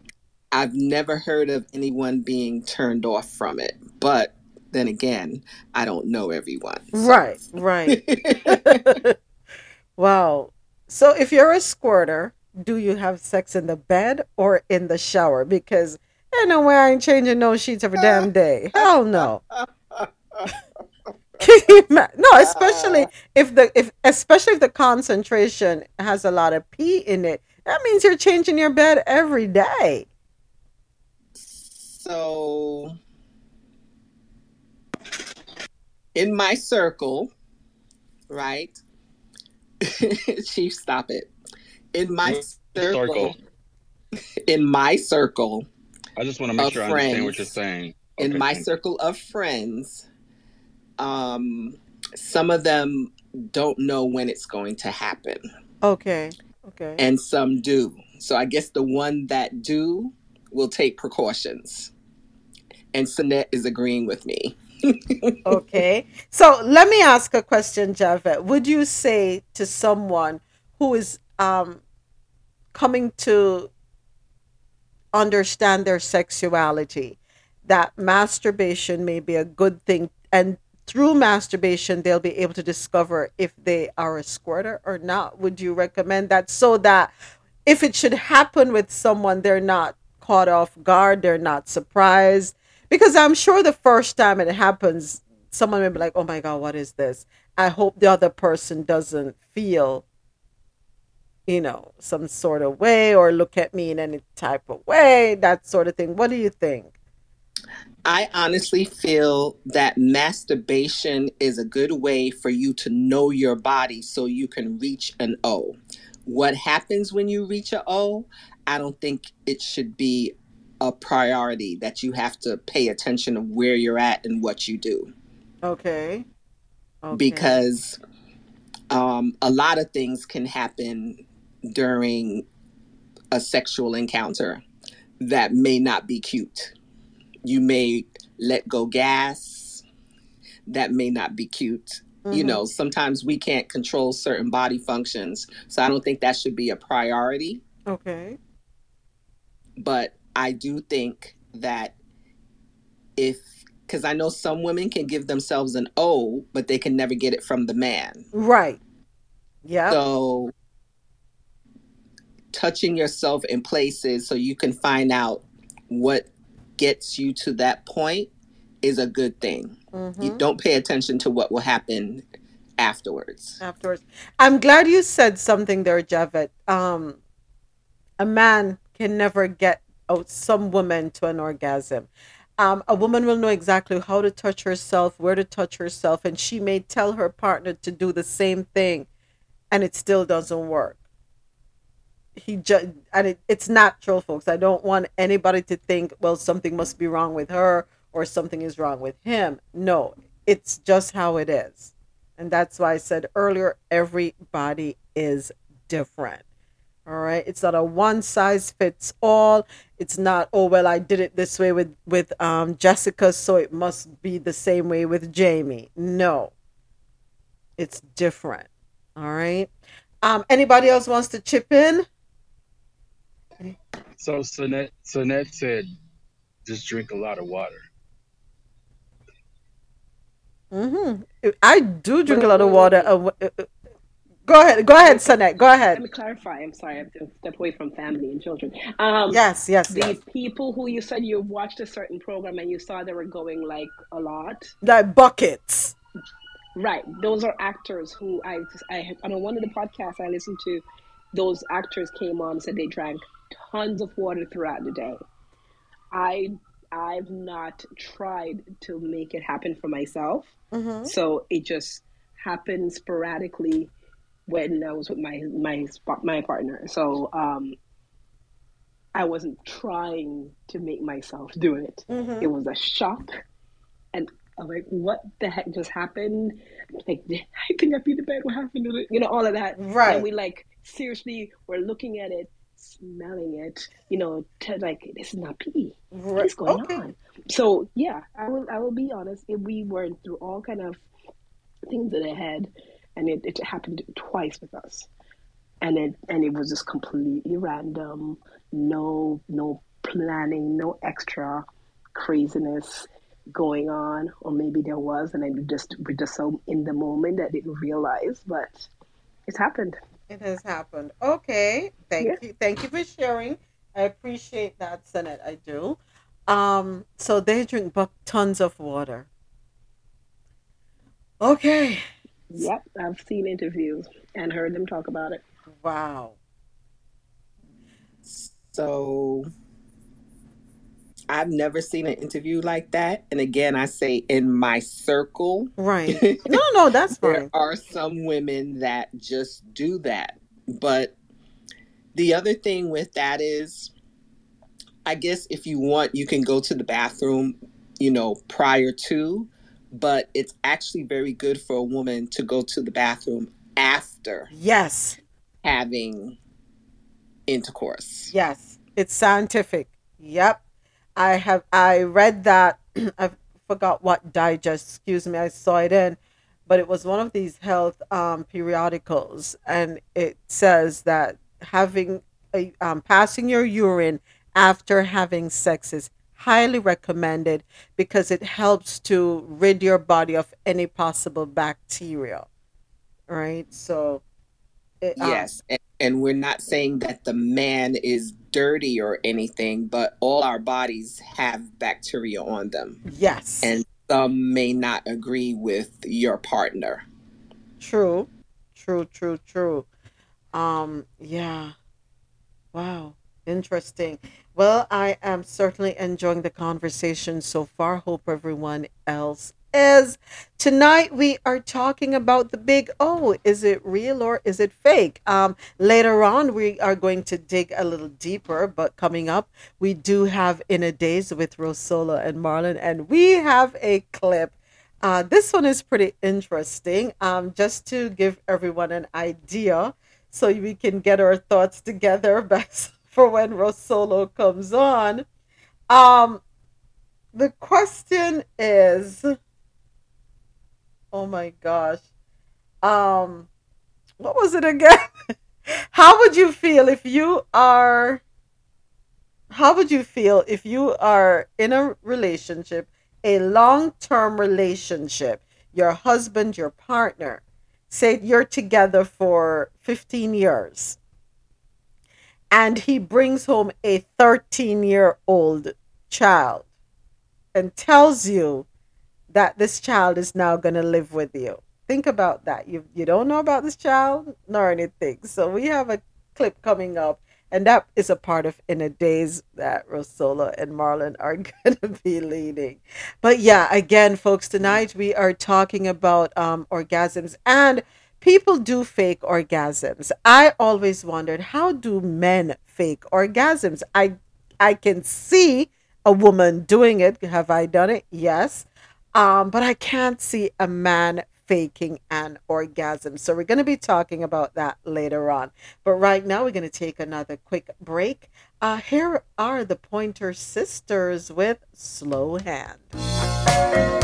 I've never heard of anyone being turned off from it, but then again, I don't know everyone. So. Right, right. <laughs> <laughs> wow. So if you're a squirter, do you have sex in the bed or in the shower? Because ain't no way I ain't changing no sheets every damn day. Hell no. <laughs> no, especially if the if especially if the concentration has a lot of pee in it. That means you're changing your bed every day. So in my circle, right? <laughs> Chief, stop it. In my circle, in my circle. I just want to make sure friends, I understand what you're saying. Okay, in my circle of friends, um, some of them don't know when it's going to happen. Okay. Okay. And some do. So I guess the one that do will take precautions. And Sinette is agreeing with me <laughs> okay. So let me ask a question, Javette. Would you say to someone who is um, coming to understand their sexuality that masturbation may be a good thing. And through masturbation they'll be able to discover if they are a squirter or not. Would you recommend that? So that if it should happen with someone they're not caught off guard they're not surprised. Because I'm sure the first time it happens, someone may be like, "Oh my god, what is this?" I hope the other person doesn't feel, you know, some sort of way or look at me in any type of way, that sort of thing. What do you think? I honestly feel that masturbation is a good way for you to know your body so you can reach an O. What happens when you reach an O, I don't think it should be a priority that you have to pay attention to where you're at and what you do. Okay. okay. Because um, a lot of things can happen during a sexual encounter that may not be cute. You may let go gas that may not be cute. Mm-hmm. You know, sometimes we can't control certain body functions. So I don't think that should be a priority. Okay. But I do think that if because I know some women can give themselves an O, but they can never get it from the man. Right. Yeah. So touching yourself in places so you can find out what gets you to that point is a good thing. Mm-hmm. You don't pay attention to what will happen afterwards. Afterwards. I'm glad you said something there, Javette. Um, a man can never get out some woman to an orgasm. Um, a woman will know exactly how to touch herself, where to touch herself, and she may tell her partner to do the same thing, and it still doesn't work. He just and it, it's natural, folks. I don't want anybody to think, well, something must be wrong with her or something is wrong with him. No, it's just how it is, and that's why I said earlier, everybody is different. All right. It's not a one size fits all. It's not, oh well, I did it this way with with um, Jessica, so it must be the same way with Jamie. No. It's different. All right. Um, anybody else wants to chip in? So Sonette, Sonette said, just drink a lot of water. Mm-hmm. I do drink a lot of water. Uh, uh, uh, go ahead. Go ahead, Sonette. Go ahead. Let me clarify. I'm sorry. I have to step away from family and children. Um, yes, yes. The yes. people who you said you watched a certain program and you saw they were going like a lot. Like buckets. Right. Those are actors who I, I on one of the podcasts I listened to, those actors came on and said they drank tons of water throughout the day. I I've not tried to make it happen for myself. Mm-hmm. So it just happened sporadically when I was with my my my partner. So um, I wasn't trying to make myself do it. Mm-hmm. It was a shock, and I'm like, "What the heck just happened?" Like, <laughs> I think I beat the bed. What happened to it? You know, all of that. Right. And we like seriously, we're looking at it smelling it, you know, to like this is not pee. What is going okay. on? So yeah, I will I will be honest. If we went through all kind of things that I had, and it, it happened twice with us, and it and it was just completely random. No no planning, no extra craziness going on, or maybe there was, and I just we're just so in the moment that I didn't realize, but it's happened. It has happened. Okay. Thank yeah. you. Thank you for sharing. I appreciate that, Sonette. I do. Um, so they drink tons of water. Okay. Yep, I've seen interviews and heard them talk about it. Wow. So I've never seen an interview like that. And again, I say in my circle. Right. <laughs> No, no, that's fine. there are some women that just do that. But the other thing with that is, I guess if you want, you can go to the bathroom, you know, prior to, but it's actually very good for a woman to go to the bathroom after. Yes. Having intercourse. Yes. It's scientific. Yep. I have I read that <clears throat> I forgot what digest, excuse me, I saw it in, but it was one of these health um, periodicals, and it says that having a, um, passing your urine after having sex is highly recommended because it helps to rid your body of any possible bacteria. Right, so it, um, yes, and, and we're not saying that the man is dirty or anything, but all our bodies have bacteria on them. Yes. And some may not agree with your partner. True. True, true, true. Um, yeah. Wow. Interesting. Well, I am certainly enjoying the conversation so far. Hope everyone else is. Tonight we are talking about the big O. Is it real or is it fake? Um, later on we are going to dig a little deeper, but coming up we do have in a Dayz with Rosola and Marlon, and we have a clip. Uh, this one is pretty interesting. Um, just to give everyone an idea, so we can get our thoughts together <laughs> best for when Rosolo comes on. Um, the question is Oh my gosh. Um what was it again? <laughs> how would you feel if you are how would you feel if you are in a relationship, a long-term relationship, your husband, your partner, say you're together for 15 years and he brings home a 13 year old child and tells you that this child is now going to live with you. Think about that. You you don't know about this child nor anything. So we have a clip coming up, and that is a part of in a Dayz that Rosola and Marlon are <laughs> going to be leading. But yeah, again, folks, tonight we are talking about um, orgasms and people do fake orgasms. I always wondered how do men fake orgasms? I I can see a woman doing it. Have I done it? Yes. Um, but I can't see a man faking an orgasm. So we're going to be talking about that later on. But right now, we're going to take another quick break. Uh, here are the Pointer Sisters with Slow Hand.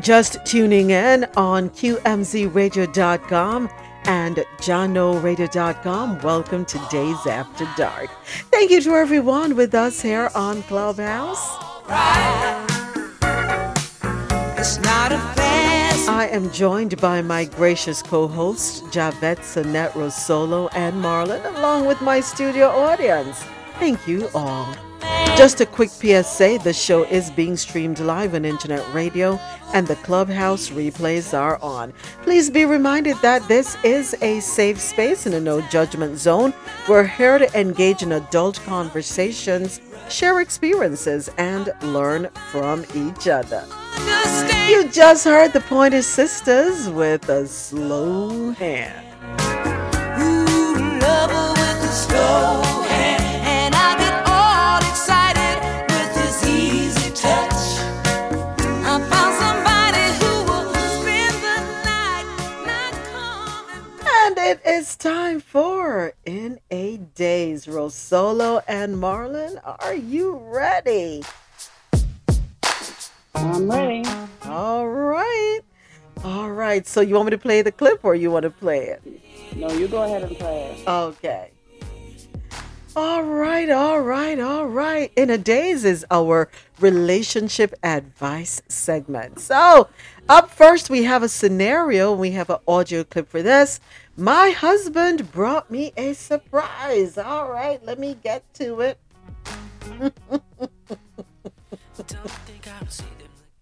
Just tuning in on QMZRadio.com and JahknoRadio.com, welcome to Dayz After Dark. Thank you to everyone with us here on Clubhouse. I am joined by my gracious co-hosts, Javette, Sonette, Rosolo, and Marlon, along with my studio audience. Thank you all. Just a quick PSA the show is being streamed live on internet radio and the clubhouse replays are on. Please be reminded that this is a safe space in a no judgment zone. We're here to engage in adult conversations, share experiences, and learn from each other. You just heard the Pointer Sisters with a slow hand. Ooh, It is time for In a Dayz. Rosolo and Marlon, are you ready? I'm ready. All right. All right. So you want me to play the clip or you want to play it? No, you go ahead and play it. Okay. All right, all right, all right. In a Dayz is our relationship advice segment. So, up first, we have a scenario. We have an audio clip for this. My husband brought me a surprise. All right, let me get to it. <laughs>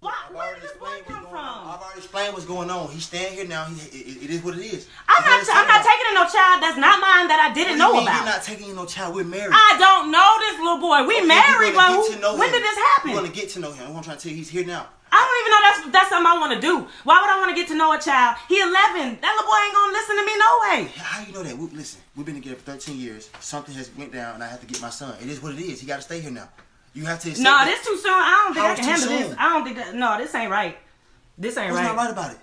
I've already explained what's going on. I've already explained what's going on. He's staying here now. He, it, it is what it is. I'm not. T- I'm not taking in no child that's not mine that I didn't know about. You're not taking in no child. We're married. I don't know this little boy. We okay, married, but who, when did this happen? We're gonna get to know him. I'm trying to tell you, he's here now. I don't even know that's that's something I want to do. Why would I want to get to know a child? He 11. That little boy ain't gonna listen to me no way. How you know that? We, listen, we've been together for 13 years. Something has went down, and I have to get my son. It is what it is. He got to stay here now. You have to. No, this too soon. I don't think How I can handle soon? this. I don't think that. No, this ain't right. This ain't right. What's not right about it?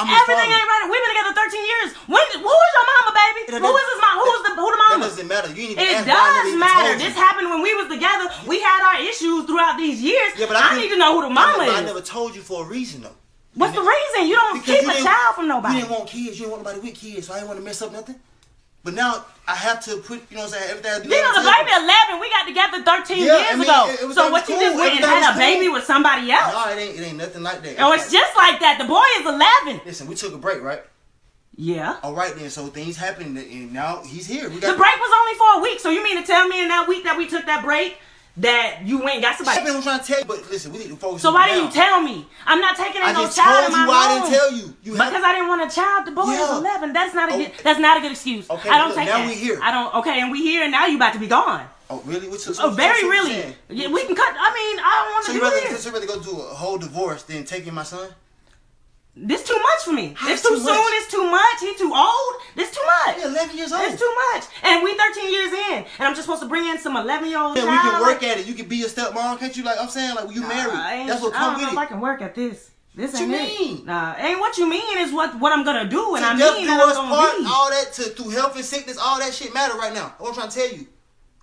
I'm Everything ain't right. We've been together 13 years. When? Who is your mama, baby? Who is his mom? Who is the who the mama? That doesn't matter. You need to it does matter. This happened when we was together. We had our issues throughout these years. Yeah, but I, I need to know who the mama I never, is. I never told you for a reason though. What's the reason? You don't keep you a child from nobody. You didn't want kids. You didn't want nobody with kids, so I didn't want to mess up nothing. But now I have to put, you know what I'm saying, everything I do. You know, the baby 11, we got together 13 yeah, years I mean, ago. It, it so what cool. you just went and had a cool. baby with somebody else? No, it ain't, it ain't nothing like that. Oh, it's, it's just like that. The boy is 11. Listen, we took a break, right? Yeah. All right then. So things happened, and now he's here. the break was only for a week. So you mean to tell me in that week that we took that break? That you ain't got somebody. Been trying to tell you, but listen, we need to focus. So why didn't you tell me? I'm not taking in no child in my I didn't tell you. you because I didn't want a child. The boy yeah. is 11. That's not a good. That's not a good excuse. Okay, I don't look, take now that. we here. I don't. Okay, and we here, and now you about to be gone. Oh really? What's, so, oh, very really. Yeah, we can cut. I mean, I don't want to so do rather, this. So you rather go through a whole divorce than taking my son? This too much for me. How it's too, too soon. It's too much. He too old. This too much. He 11 years old. It's too much. And we 13 years in, and I'm just supposed to bring in some 11 year old. Yeah, we can work at it. You can be a stepmom, can't you? Like I'm saying, like you married. That's what come with it. I can work at this. This what ain't you it. mean? Nah, ain't what you mean is what what I'm gonna do, and to I mean do us part, be. all that to through health and sickness, all that shit matter right now. What I'm trying to tell you.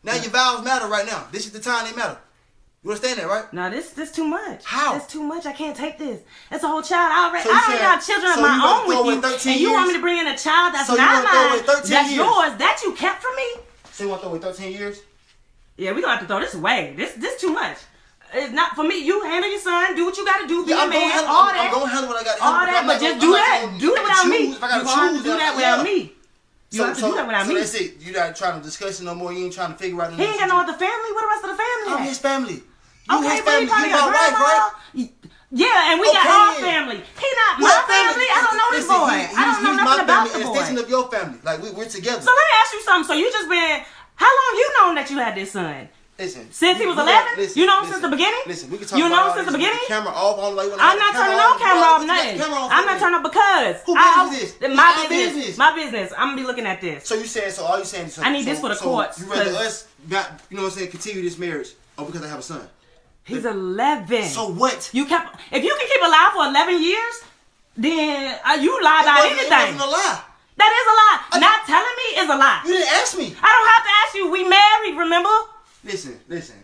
Now yeah. your vows matter right now. This is the time they matter. You understand that, right? No, this this too much. How? It's too much. I can't take this. It's a whole child. I already, so I already got children so of my own with you, and you want me to bring in a child that's so not mine, that's years? yours, that you kept from me. So you want to throw away thirteen years? Yeah, we gonna have to throw this away. This this too much. It's not for me. You handle your son. Do what you got to do. Be yeah, a man. Handle, all I'm, that. I'm gonna handle what I got to handle. All that, but just do that. Do it without me. If I gotta you choose, do that without me. You so, have to so, do that without so me. that's it. You're not trying to discuss it no more. You ain't trying to figure out. He ain't got no other family. What the rest of the family? I'm his family. You okay, his family. You my wife, right? Yeah, and we okay, got our family. He not my family. family. I don't know this Listen, boy. I don't know nothing about the boy. extension of your family. Like we, we're together. So let me ask you something. So you just been how long you known that you had this son? Listen, since he was eleven, you know him since the beginning. Listen, we can talk you know him since the beginning. camera off on like I'm not turning on camera off. Nothing. I'm not turning off because who business this? My business. My business. I'm gonna be looking at this. So you saying? So all you saying? So, I need so, this for the so courts. You rather us not? You know what I'm saying? Continue this marriage? Oh, because I have a son. He's 11. So what? You kept. If you can keep alive for 11 years, then uh, you lie about anything. It wasn't a lie. That is a lie. I, Not telling me is a lie. You didn't ask me. I don't have to ask you. We married, remember? Listen, listen.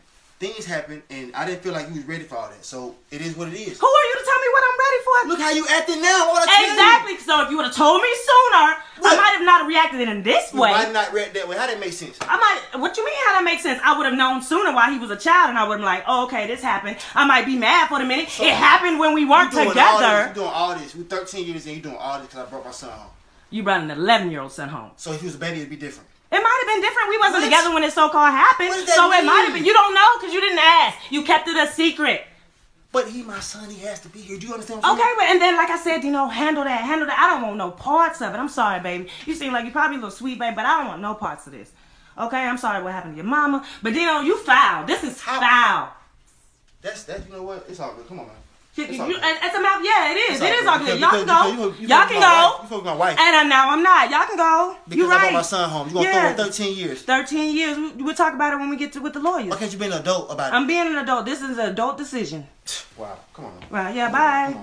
Things happen, and I didn't feel like you was ready for all that. So it is what it is. Who are you to tell me what I'm ready for? Look how you acting now. What exactly. So if you would have told me sooner, what? I might have not reacted in this you way. Might not react that way. How that make sense? I might. What you mean? How that make sense? I would have known sooner while he was a child, and I would have been like, oh, okay, this happened. I might be mad for the minute. So, it happened when we weren't you together. You doing all this? We 13 years and you doing all this because I brought my son home. You brought an 11 year old son home. So if he was a baby, it'd be different. It might have been different. We wasn't what? together when it so called happened. So mean? it might have been. You don't know because you didn't ask. You kept it a secret. But he my son. He has to be here. Do you understand? okay, but and then like I said, you know, handle that, handle that. I don't want no parts of it. I'm sorry, baby. You seem like you probably a little sweet, baby, but I don't want no parts of this. Okay, I'm sorry what happened to your mama, but you know, you foul. This is How? foul. That's that. You know what? It's all good. Come on, man. You, you, at the mouth, yeah, it is. It is all good. Y'all can go. Y'all can go. You my wife. And now I'm not. Y'all can go. Because you right. I brought my son home. You gonna yeah. throw him 13 years. 13 years. We, we'll talk about it when we get to with the lawyers. Why can't you be an adult about it? I'm being an adult. This is an adult decision. <sighs> Wow. Come on. Well, yeah. Bye.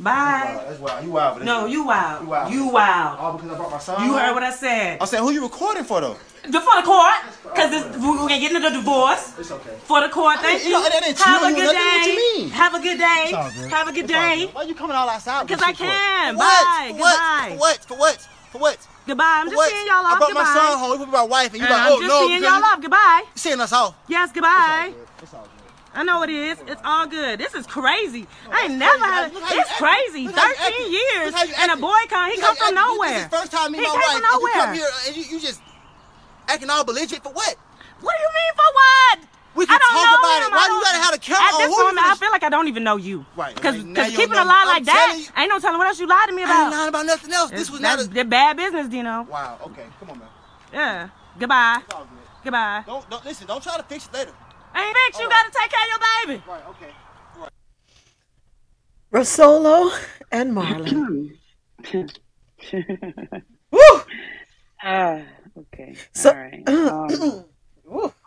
Bye. That's wild. You wild. No, you wild. You wild. You wild. All because I brought my son. You heard what I said. I said, who you recording for though? For the court, because we're gonna get into the divorce. It's okay. For the court, thank I mean, you. Know, Have a good day. What you mean? Have a good day. Have a good day. Why are you coming all outside? Because I can. For Bye. For Goodbye. For what? For what? For what? Goodbye. I'm just seeing y'all off. I brought goodbye. my son home. You put my wife, and you and like, I'm oh just no. seeing y'all off. Goodbye. Seeing us off. Yes. Goodbye. It's all good. I know it is. It's all good. This is crazy. Oh, I ain't never had. It's crazy. Thirteen years and a boy come. He come from nowhere. This is the first time me and my wife. And you come here and you, you just acting all belligerent for what? What do you mean for what? We can talk about him. it. Why do you gotta have a camera At this on? moment, I feel like I don't even know you. Right. Because keeping a lie like that, you, ain't no telling what else you lied to me about. I ain't lying about nothing else. This was not a... Bad business, Dino. Wow. Okay. Come on, man. Yeah. Goodbye. Goodbye. Don't, don't listen. Don't try to fix it later. Ain't fix. You gotta take care of your baby. Right. Okay. Right. Rosolo and Marlon. <coughs> Woo! Ah, okay. So, all right. <clears throat> Um,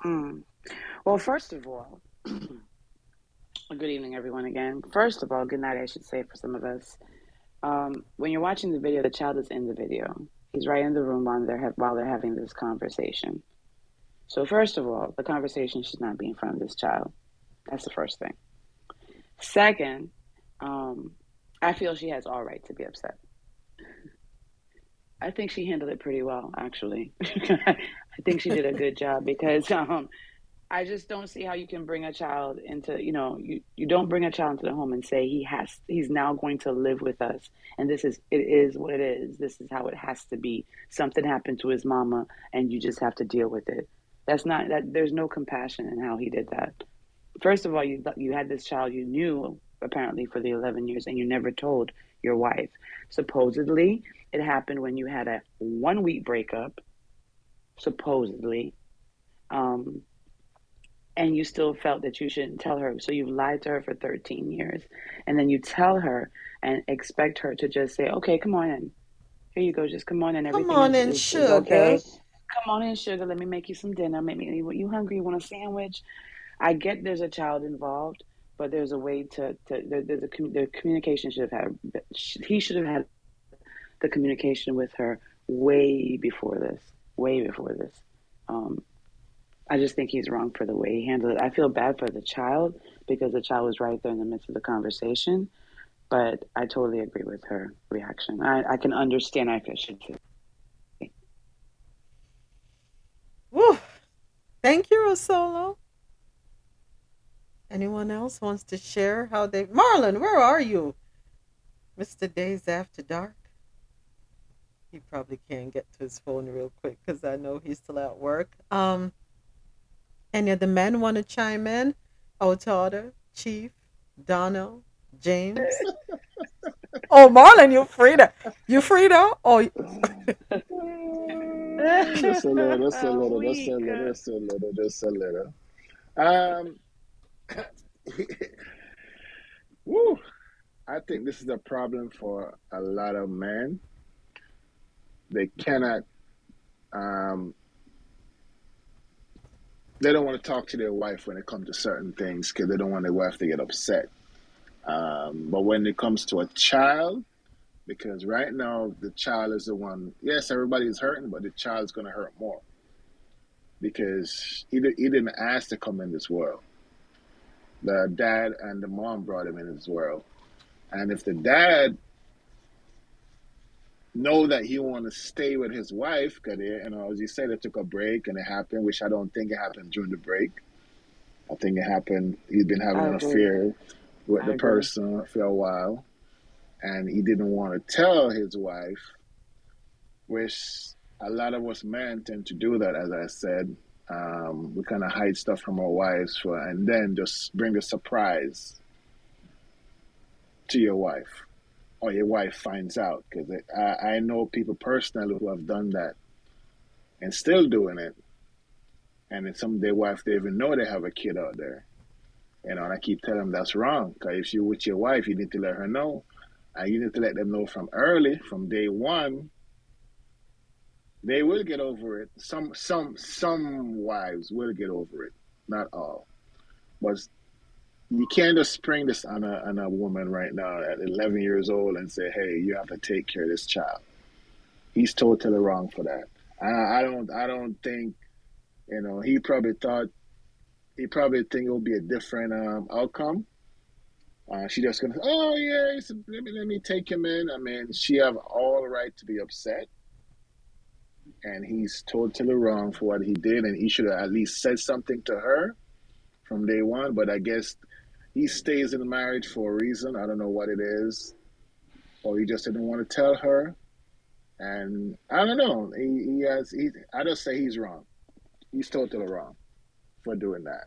Mm. Well, first of all, <clears throat> good evening, everyone, again. First of all, good night, I should say, for some of us. Um, when you're watching the video, the child is in the video. He's right in the room while they're, ha- while they're having this conversation. So, first of all, the conversation should not be in front of this child. That's the first thing. Second, um, I feel she has all right to be upset. I think she handled it pretty well, actually. <laughs> I think she did a good job because um, I just don't see how you can bring a child into, you know, you, you don't bring a child into the home and say he has, he's now going to live with us. And this is, it is what it is. This is how it has to be. Something happened to his mama and you just have to deal with it. That's not, that there's no compassion in how he did that. First of all, you, you had this child you knew apparently for the 11 years and you never told your wife. Supposedly, it happened when you had a one week breakup supposedly, um, and you still felt that you shouldn't tell her. So you've lied to her for 13 years. And then you tell her and expect her to just say, okay, come on in. Here you go. Just come on in. Everything come on in, sugar. okay. Come on in, sugar. Let me make you some dinner. Make me, you hungry? You want a sandwich? I get there's a child involved, but there's a way to, to there, there's a, the communication should have had, he should have had the communication with her way before this way before this. Um, I just think he's wrong for the way he handled it. I feel bad for the child because the child was right there in the midst of the conversation, but I totally agree with her reaction. I, I can understand. I should say. Woo. Thank you, Rosolo. Anyone else wants to share how they? Marlon, where are you? Mr. Dayz After Dark he probably can't get to his phone real quick because I know he's still at work. Um, any of the men want to chime in? Otada, Chief, Dono, James. <laughs> oh, Marlon, you Frida. You Frida? Oh. just a little, just a <laughs> little, just a little, just a little, just a little. Um, <laughs> woo. I think this is a problem for a lot of men they cannot um, they don't want to talk to their wife when it comes to certain things because they don't want their wife to get upset. Um, but when it comes to a child, because right now the child is the one. Yes, everybody is hurting, but the child is going to hurt more because he, he didn't ask to come in this world. The dad and the mom brought him in this world. And if the dad know that he want to stay with his wife, because you know, as you said, it took a break and it happened, which I don't think it happened during the break. I think it happened. He'd been having an affair with I the agree. person for a while, and he didn't want to tell his wife, which a lot of us men tend to do that. As I said, um, we kind of hide stuff from our wives for, and then just bring a surprise to your wife or your wife finds out because I, I know people personally who have done that and still doing it and then some of their wife they even know they have a kid out there you know and i keep telling them that's wrong because if you're with your wife you need to let her know and you need to let them know from early from day one they will get over it some some some wives will get over it not all but you can't just spring this on a, on a woman right now at 11 years old and say, "Hey, you have to take care of this child." He's totally wrong for that. I, I don't. I don't think. You know, he probably thought. He probably think it will be a different um, outcome. Uh, she just gonna, oh yeah, let me let me take him in. I mean, she have all right to be upset, and he's totally wrong for what he did, and he should have at least said something to her from day one. But I guess he stays in marriage for a reason. I don't know what it is, or he just didn't want to tell her. And I don't know. He, he has. He, I just say he's wrong. He's totally wrong for doing that.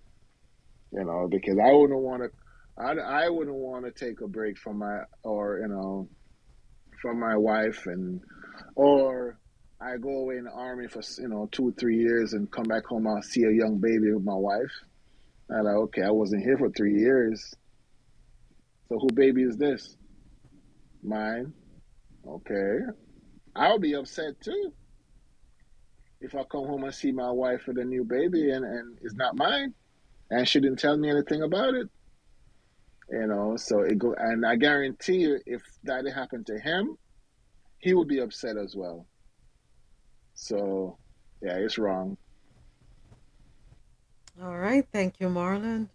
You know, because I wouldn't want to. I, I wouldn't want to take a break from my or you know from my wife and or I go away in the army for you know two or three years and come back home. I'll see a young baby with my wife. I'm like, okay, I wasn't here for three years. So who baby is this? Mine. Okay. I'll be upset too. If I come home and see my wife with a new baby and, and it's not mine and she didn't tell me anything about it. You know, so it go and I guarantee you if that happened to him, he would be upset as well. So yeah, it's wrong. All right. Thank you, Marlon.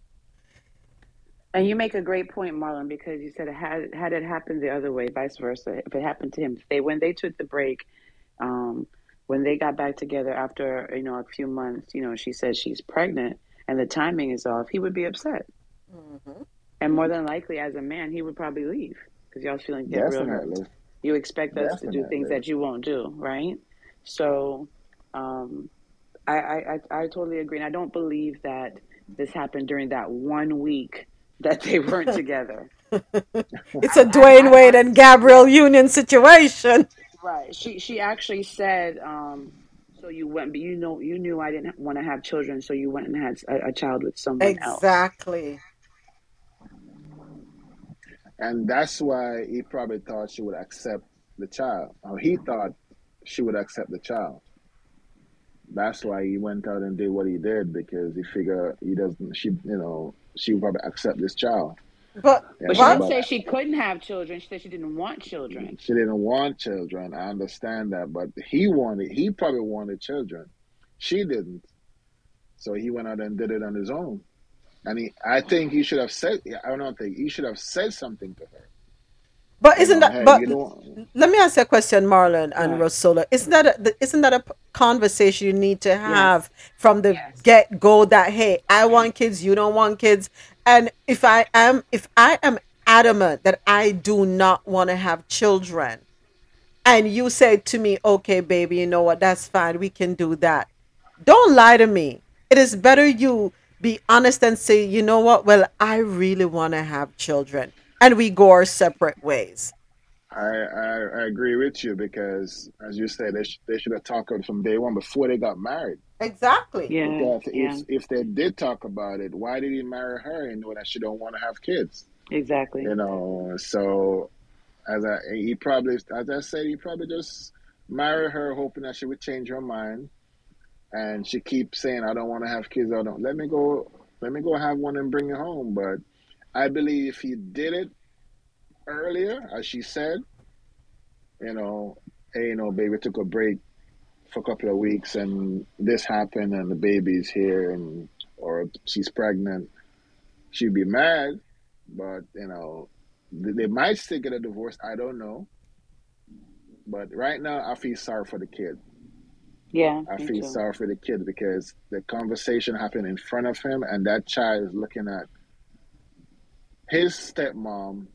And you make a great point, Marlon, because you said had had it happened the other way, vice versa. If it happened to him, they when they took the break, um, when they got back together after you know a few months, you know, she said she's pregnant and the timing is off. He would be upset, mm-hmm. and more than likely, as a man, he would probably leave because y'all's feeling get real. You expect us Definitely. to do things that you won't do, right? So, um, I, I, I totally agree. And I don't believe that this happened during that one week that they weren't <laughs> together. it's a Dwyane Wade and Gabrielle Union situation. Right. She she actually said, um, so you went, but you know, you knew I didn't want to have children, so you went and had a, a child with someone exactly. else. Exactly. And that's why he probably thought she would accept the child. Or he thought she would accept the child. That's why he went out and did what he did because he figured he doesn't she you know she would probably accept this child. But, but she didn't she couldn't have children. She said she didn't want children. She didn't want children. I understand that but he wanted he probably wanted children. She didn't. So he went out and did it on his own. And he i think he should have said i don't think he should have said something to her but isn't that? But let me ask you a question, Marlon and Rosola. Isn't that a, isn't that a conversation you need to have yes. from the yes. get go? That hey, I want kids, you don't want kids, and if I am if I am adamant that I do not want to have children, and you say to me, okay, baby, you know what? That's fine. We can do that. Don't lie to me. It is better you be honest and say, you know what? Well, I really want to have children and we go our separate ways. I, I, I agree with you because, as you said, they, sh- they should have talked about it from day one before they got married. Exactly. Yeah. Because yeah. If, if they did talk about it, why did he marry her and know that she don't want to have kids? Exactly. You know, so as I he probably as I said, he probably just married her hoping that she would change her mind. And she keeps saying, I don't want to have kids, I don't let me go let me go have one and bring it home. But I believe if he did it earlier, as she said, you know, hey, you know, baby took a break for a couple of weeks and this happened and the baby's here and or she's pregnant, she'd be mad, but you know, they might still get a divorce. I don't know. But right now, I feel sorry for the kid. Yeah, I feel sorry for the kid because the conversation happened in front of him, and that child is looking at his stepmom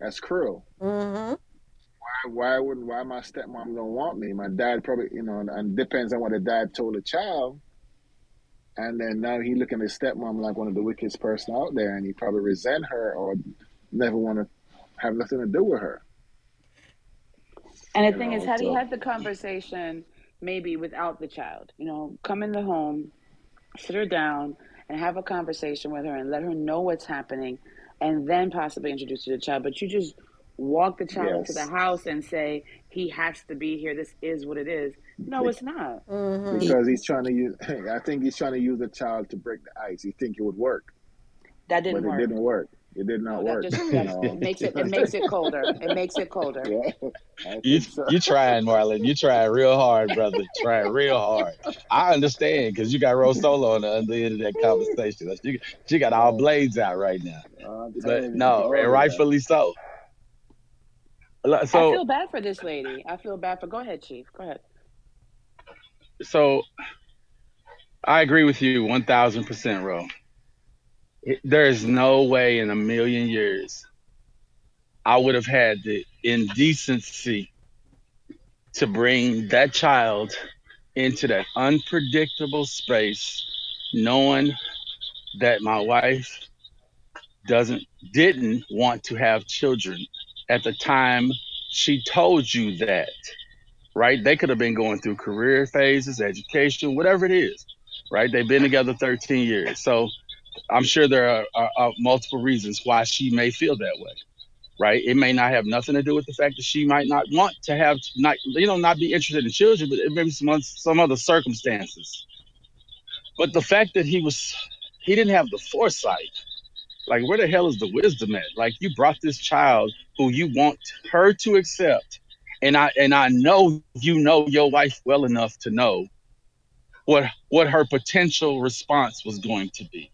as cruel. Mm-hmm. Why? Why wouldn't? Why my stepmom don't want me? My dad probably, you know, and depends on what the dad told the child. And then now he looking at his stepmom like one of the wickedest person out there, and he probably resent her or never want to have nothing to do with her. And the you thing know, is, had so. he had the conversation maybe without the child, you know, come in the home, sit her down, and have a conversation with her and let her know what's happening, and then possibly introduce her to the child. But you just walk the child yes. into the house and say he has to be here. This is what it is. No, it's not. Mm-hmm. Because he's trying to use. <clears throat> I think he's trying to use the child to break the ice. He think it would work. That didn't but work. It didn't work. It did not work. Just, <laughs> it makes it. It makes it colder. It makes it colder. <laughs> Yeah, you so. you trying, Marlon? You trying real hard, brother. Trying real hard. I understand because you got Rose Solo on the other end of that conversation. She, she got all blades out right now. Uh, but no, and rightfully so. So I feel bad for this lady. I feel bad for. Go ahead, Chief. Go ahead. So I agree with you one thousand percent, Ro there is no way in a million years I would have had the indecency to bring that child into that unpredictable space, knowing that my wife doesn't didn't want to have children at the time she told you that right? They could have been going through career phases education whatever it is right? They've been together 13 years. So I'm sure there are, are, are, multiple reasons why she may feel that way, right? It may not have nothing to do with the fact that she might not want to have not you know not be interested in children, but it may be some some other circumstances. But the fact that he was he didn't have the foresight, like where the hell is the wisdom at? Like you brought this child who you want her to accept, and I and I know you know your wife well enough to know what what her potential response was going to be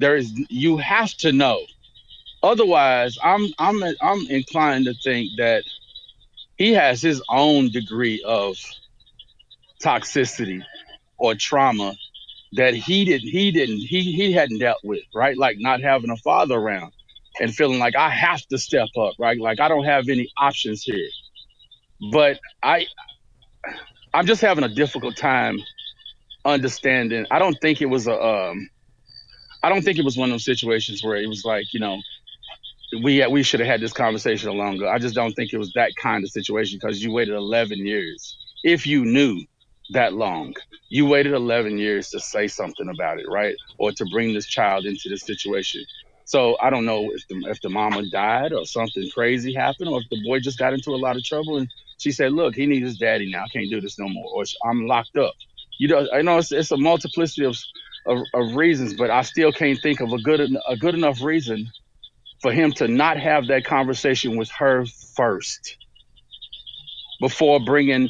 there is you have to know. Otherwise, I'm I'm I'm inclined to think that he has his own degree of toxicity or trauma that he didn't he didn't he he hadn't dealt with, right? Like not having a father around and feeling like I have to step up, right? Like I don't have any options here. But I I'm just having a difficult time understanding. I don't think it was a um I don't think it was one of those situations where it was like, you know, we we should have had this conversation a longer. I just don't think it was that kind of situation because you waited 11 years. If you knew that long, you waited 11 years to say something about it, right? Or to bring this child into this situation. So I don't know if the if the mama died or something crazy happened, or if the boy just got into a lot of trouble and she said, "Look, he needs his daddy now. I can't do this no more," or "I'm locked up." You know, I know it's, it's a multiplicity of of, of reasons, but I still can't think of a good a good enough reason for him to not have that conversation with her first before bringing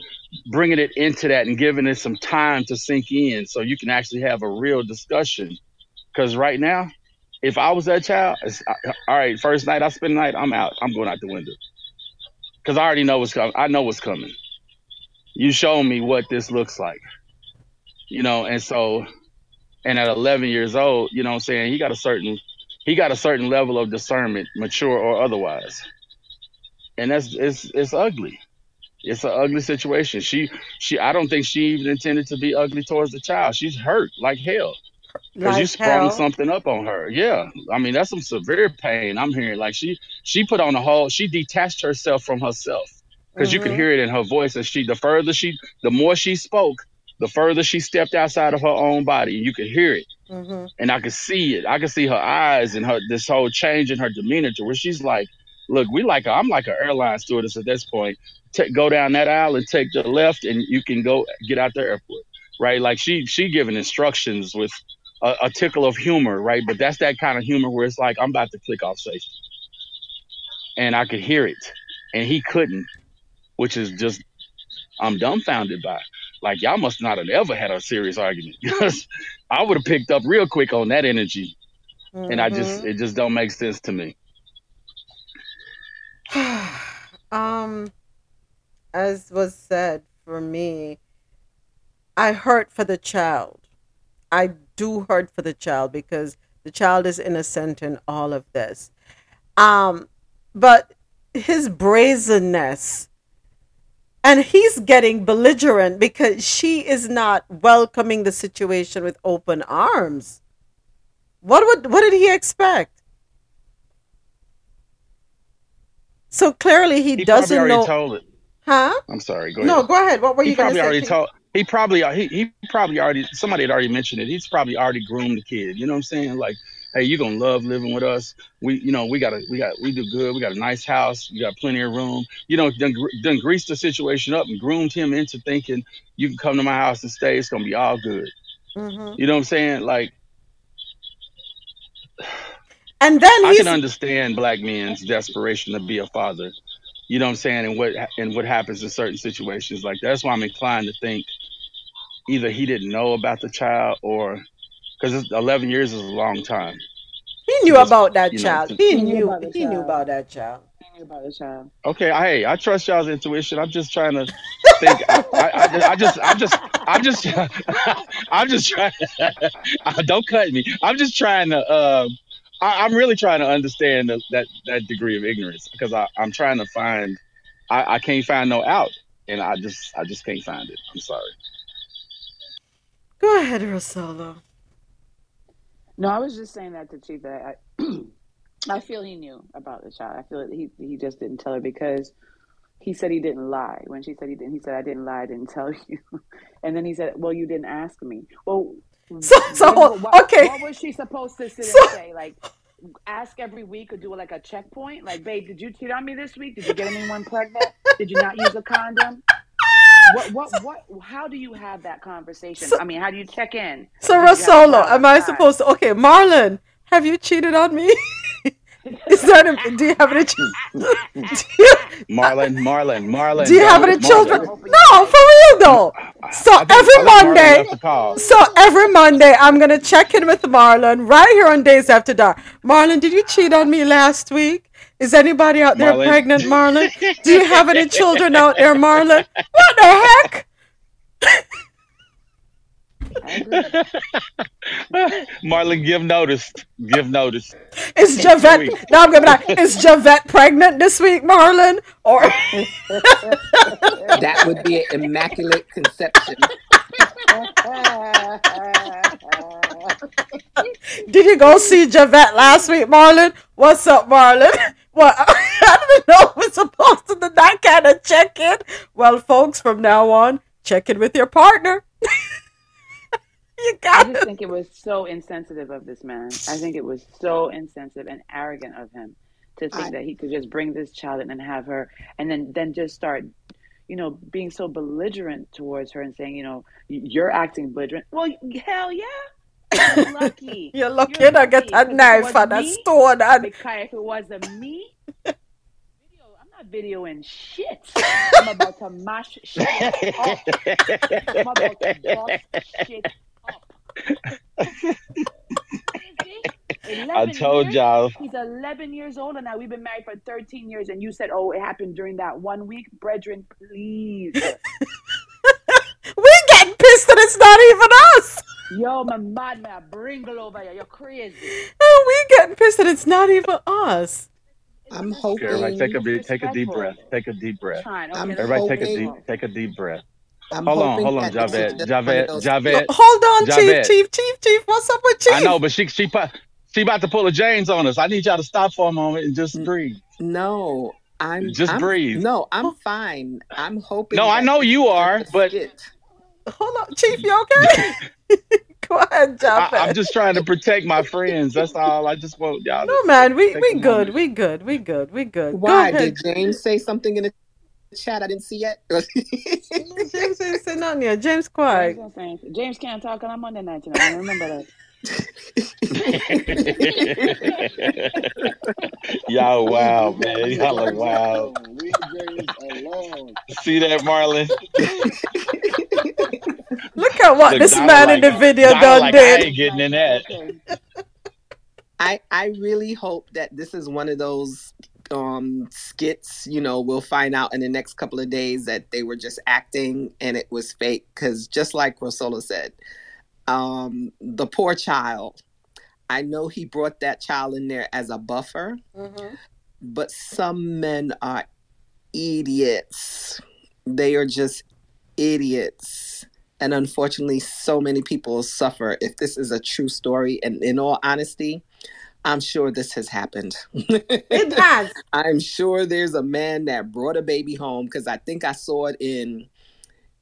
bringing it into that and giving it some time to sink in so you can actually have a real discussion. Because right now if i was that child all right first night i spend the night i'm out. I'm going out the window. Because i already know what's coming i know what's coming. You show me what this looks like you know and so and at 11 years old, you know what I'm saying, he got a certain he got a certain level of discernment, mature or otherwise. And that's it's it's ugly. It's an ugly situation. She she I don't think she even intended to be ugly towards the child. She's hurt like hell. Because like you sprung hell. something up on her. Yeah. I mean, that's some severe pain I'm hearing. Like she she put on a whole she detached herself from herself. Because mm-hmm. you could mm-hmm. hear it in her voice as she the further she the more she spoke, the further she stepped outside of her own body, you could hear it. Mm-hmm. And I could see it. I could see her eyes and her this whole change in her demeanor to where she's like, look, we like i I'm like an airline stewardess at this point. Take, go down that aisle and take the left and you can go get out the airport. Right. Like she she giving instructions with a, a tickle of humor, right? But that's that kind of humor where it's like I'm about to click off safety. And I could hear it. And he couldn't, which is just I'm dumbfounded by. Like y'all must not have ever had a serious argument <laughs> because I would have picked up real quick on that energy mm-hmm. and I just mm-hmm. it just don't make sense to me. <sighs> um, as was said for me, I hurt for the child. I do hurt for the child because the child is innocent in all of this. Um, but his brazenness and he's getting belligerent because she is not welcoming the situation with open arms. What would what did he expect? So clearly he, he doesn't know. Told it. Huh? I'm sorry. Go ahead. No, go ahead. What were you going to say? Already told, he probably he, he probably already somebody had already mentioned it. He's probably already groomed the kid. You know what I'm saying? Like, hey, you're gonna love living with us. We you know we got a we got we do good. We got a nice house. We got plenty of room. You know, done, done greased the situation up and groomed him into thinking you can come to my house and stay. It's gonna be all good. Mm-hmm. You know what I'm saying? Like. And then I can understand black men's desperation to be a father. You know what I'm saying? And what and what happens in certain situations like that. That's why I'm inclined to think either he didn't know about the child or because 11 years is a long time. He knew about that child. Know, he, he, knew. He child. knew about that child. He knew about the child. Okay, I, hey, I trust y'all's intuition. I'm just trying to think. I, I, I, just, I'm just, I'm just, I'm just <laughs> trying. <laughs> don't cut me. I'm just trying to. Uh, I, am really trying to understand the, that that degree of ignorance because I, I'm trying to find. I, I can't find no out, and I just, I just can't find it. I'm sorry. Go ahead, Rosella. No, I was just saying that to Chief that I, <clears throat> I feel he knew about the child. I feel that he he just didn't tell her because he said he didn't lie. When she said he didn't, he said I didn't lie, I didn't <laughs> tell you. and then he said, "Well, you didn't ask me." Well, so, so what, <laughs> okay. What was she supposed to sit so, and say? Like, ask every week or do like a checkpoint? Like, babe, did you cheat on me this week? Did you get anyone pregnant? Did you not use a condom? What, what, what, how do you have that conversation? So, I mean, how do you check in? So, Rosolo, am I supposed to? Okay, Marlon, have you cheated on me? <laughs> Is that a, do you have any? Children? Marlon, Marlon, Marlon. Do you have any children? No, for real though. So every Monday, so every Monday, I'm gonna check in with Marlon right here on Dayz After Dark. Marlon, did you cheat on me last week? Is anybody out there Marlon. pregnant, Marlon? Do you have any children out there, Marlon? What the heck? <laughs> Marlon, give notice. Give notice. Is Javette? No, I'm gonna. Is Javette pregnant this week, Marlon? Or that would be an immaculate conception. Did you go see Javette last week, Marlon? What's up, Marlon? Well, <laughs> I didn't know we're supposed to do that kind of check in. Well, folks, from now on, check in with your partner. <laughs> you got I just think it was so insensitive of this man. I think it was so insensitive and arrogant of him to think I, that he could just bring this child in and have her, and then then just start, you know, being so belligerent towards her and saying, you know, you're acting belligerent. Well, hell yeah. <laughs> You're lucky. You're lucky You're to get a knife and a stone. And... Because if it wasn't me, video, <laughs> I'm not videoing shit. I'm about to mash shit up. I'm about to bust shit up. <laughs> I told years, y'all. He's 11 years old, and now we've been married for 13 years. And you said, "Oh, it happened during that one week." Brethren, please. We're getting pissed that it's not even us. Yo, my mad man, bringle over here. You're crazy. Oh, we getting pissed that it's not even us. I'm hoping. Everybody, take a take a deep breath. Take a deep breath. Okay, Everybody, hoping, take a deep take a deep breath. I'm hold on, hold on, Javette, Javette, Javette. Hold on, Javette. Chief, Chief, Chief, Chief. What's up with Chief? I know, but she she she about to pull a James on us. I need y'all to stop for a moment and just breathe. No, I'm just I'm, breathe. No, I'm fine. I'm hoping. No, I know you are, but hold on, Chief. You okay? <laughs> <laughs> Go ahead, Javette. I, am just trying to protect my friends. That's all. I just want y'all. No, man, we we good. We good. We good. We good. Why did James say something in the chat I didn't see yet? <laughs> James ain't said nothing yet. James quiet. James can't talk on Monday night. You know, I remember that. <laughs> Y'all wow, man. Y'all are wow. See that, Marlon? <laughs> Look at what Look, this man like, in the video done like, did. I ain't getting in that. <laughs> I I really hope that this is one of those um skits you know we'll find out in the next couple of days that they were just acting and it was fake because just like Rosola said um the poor child I know he brought that child in there as a buffer mm-hmm. but some men are idiots they are just idiots and unfortunately so many people suffer if this is a true story and in all honesty I'm sure this has happened. it <laughs> has. I'm sure there's a man that brought a baby home because I think I saw it in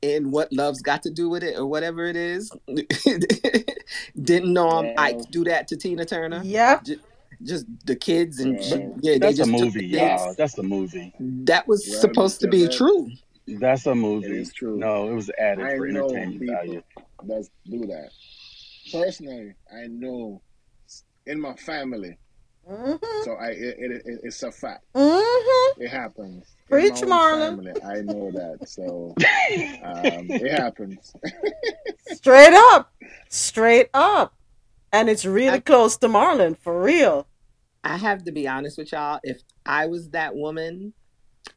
in what love's got to do with it or whatever it is. <laughs> Didn't know um, yeah. Ike do that to Tina Turner. Yeah. Just, just the kids and yeah, yeah that's a movie, y'all. That's a movie. That was yeah, supposed to be true. That's a movie. It is true. No, it was added I for entertainment value. Let's do that. Personally, I know in my family. Mm-hmm. So I it, it, it, it's a fact. Mm-hmm. It happens. Preach, Marlon. I know that. So <laughs> um, it happens. <laughs> Straight up. Straight up. And it's really I, close to Marlon, for real. I have to be honest with y'all. If I was that woman,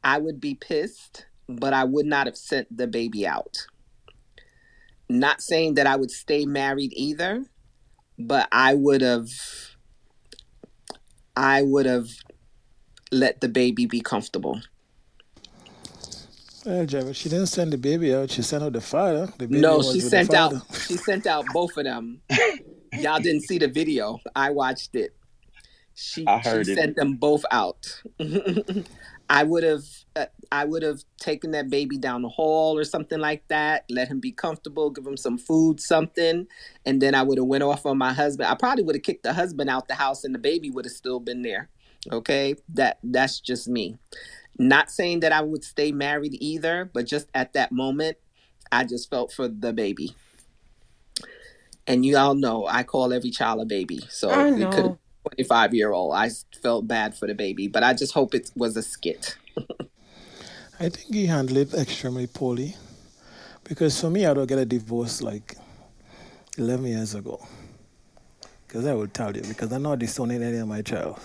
I would be pissed, but I would not have sent the baby out. Not saying that I would stay married either, but I would have I would have let the baby be comfortable. Well, Jared, she didn't send the baby out. She sent out the father. The no, she sent out. She sent out both of them. <laughs> Y'all didn't see the video. I watched it. She, I heard she it. sent them both out. <laughs> I would have uh, I would have taken that baby down the hall or something like that, let him be comfortable, give him some food, something, and then I would have went off on my husband. I probably would have kicked the husband out the house and the baby would have still been there. Okay? That that's just me. Not saying that I would stay married either, but just at that moment, I just felt for the baby. And you all know I call every child a baby. So it could 25 year old. I felt bad for the baby, but I just hope it was a skit. <laughs> I think he handled it extremely poorly because for me, I don't get a divorce like 11 years ago. Because I will tell you, because I'm not disowning any of my child.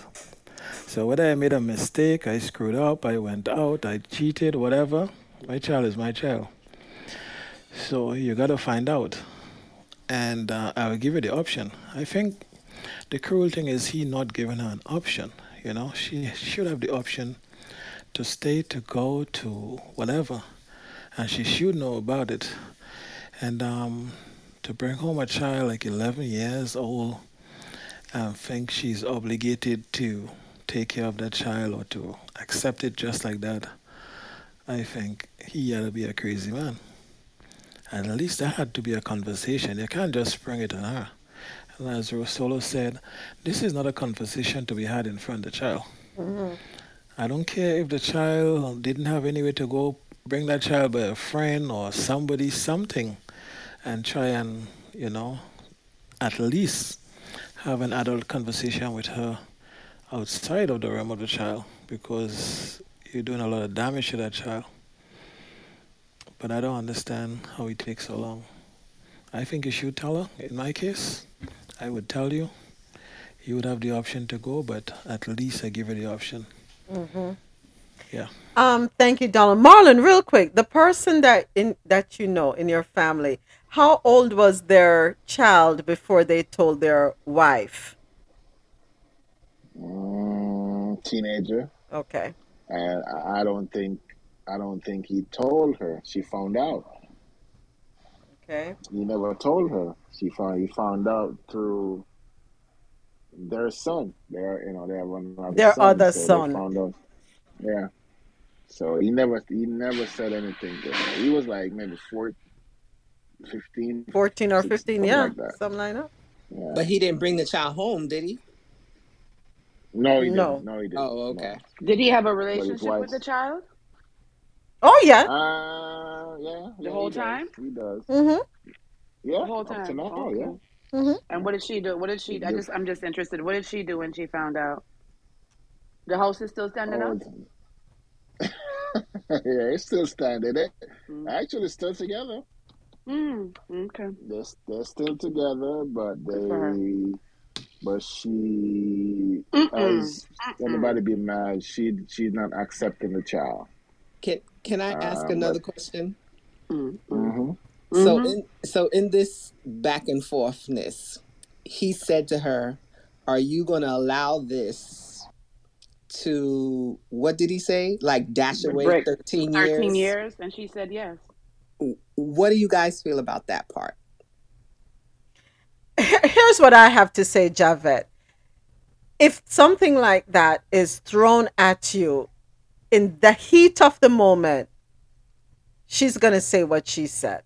So whether I made a mistake, I screwed up, I went out, I cheated, whatever, my child is my child. So you got to find out. And uh, I will give you the option. I think the cruel thing is he not giving her an option. You know, she should have the option to stay, to go, to whatever, and she should know about it. And um, to bring home a child like 11 years old and think she's obligated to take care of that child or to accept it just like that, I think he had to be a crazy man. And at least that had to be a conversation. You can't just spring it on her. And as Rosolo said, this is not a conversation to be had in front of the child. Mm-hmm. I don't care if the child didn't have anywhere to go, bring that child by a friend or somebody, something, and try and, you know, at least have an adult conversation with her outside of the realm of the child because you're doing a lot of damage to that child. But I don't understand how it takes so long. I think you should tell her, in my case. I would tell you, you would have the option to go, but at least I give you the option. Mm-hmm. Yeah. Um. Thank you, Donald. Marlon, real quick, the person that in that you know in your family, how old was their child before they told their wife? Mm, teenager. Okay. And I don't think I don't think he told her. She found out. Okay. He never told her. She found he found out through their son. Their you know they have another their son, other so son. Found out. Yeah. So he never he never said anything to her. He was like maybe 14, 15, 14 or 15, yeah, like something like that. Yeah. But he didn't bring the child home, did he? No, he no. didn't. No, he didn't. Oh, okay. No. Did he have a relationship with the child? Oh yeah. Uh, yeah. The yeah, whole he time. Does. He does. Mm-hmm. Yeah. The whole time. Now, okay. Yeah. Mm-hmm. And what did she do? What did she? I just, I'm just interested. What did she do when she found out? The house is still standing oh, up. <laughs> yeah, it's still standing. It mm. actually still together. Mm. Okay. They're, they're still together, but they but she, Mm-mm. as anybody be mad, she she's not accepting the child. Can Can I ask uh, another but, question? Mm-hmm. So mm-hmm. in so in this back and forthness, he said to her, "Are you going to allow this to what did he say? Like dash away Break. 13 years?" 13 years and she said yes. What do you guys feel about that part? <laughs> Here's what I have to say, Javette. If something like that is thrown at you in the heat of the moment, she's to say what she said.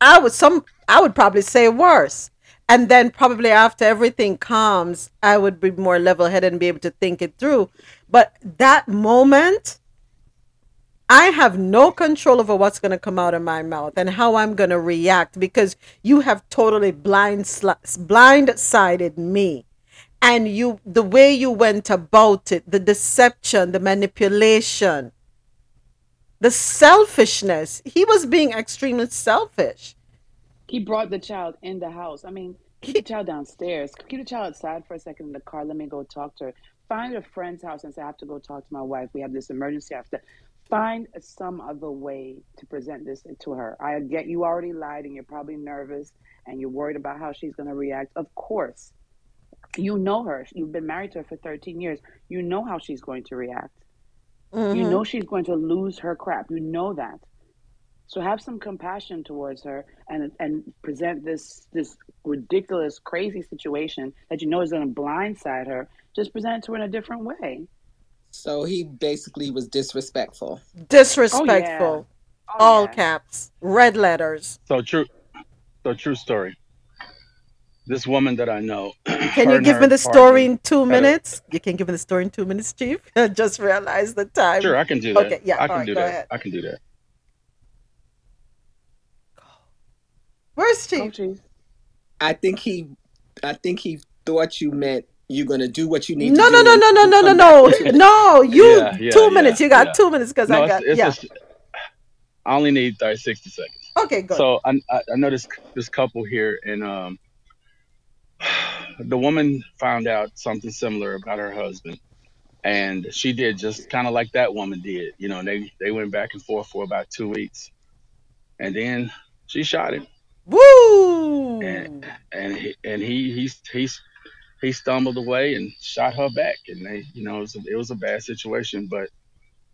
I would some I would probably say worse. And then probably after everything calms, I would be more level headed and be able to think it through. But that moment, I have no control over what's going to come out of my mouth and how I'm going to react because you have totally blind blindsided me. And you the way you went about it, the deception, the manipulation, the selfishness. He was being extremely selfish. He brought the child in the house. I mean, keep the child downstairs. Keep the child outside for a second in the car. Let me go talk to her. Find a friend's house and say, I have to go talk to my wife. We have this emergency. I have to find some other way to present this to her. I get you already lied and you're probably nervous and you're worried about how she's going to react. Of course. You know her. You've been married to her for 13 years. You know how she's going to react. Mm-hmm. You know she's going to lose her crap. You know that. So have some compassion towards her and and present this this ridiculous, crazy situation that you know is going to blindside her. Just present it to her in a different way. So he basically was disrespectful. Disrespectful. Oh, yeah. oh, All yeah. caps, red letters. So true. So true story. This woman that I know. <clears throat> Can you give me the story in two minutes? A, you can give me the story in two minutes, Chief. <laughs> Just realize the time. Sure, I can do that. Okay, yeah, I can right, do that. Ahead. I can do that. Where's Chief? Oh, I think he, I think he thought you meant you're gonna do what you need. No, no, no, no, no, no, no, <laughs> no, <laughs> no. You yeah, yeah, two yeah, minutes. You got two minutes because no, I got it's, it's yeah. I only need 30, 60 seconds. Okay, good. So I, I know this this couple here, and um, the woman found out something similar about her husband, and she did just kind of like that woman did. You know, they they went back and forth for about two weeks, and then she shot him. Woo! And and he, and he he's he stumbled away and shot her back, and they you know it was a, it was a bad situation, but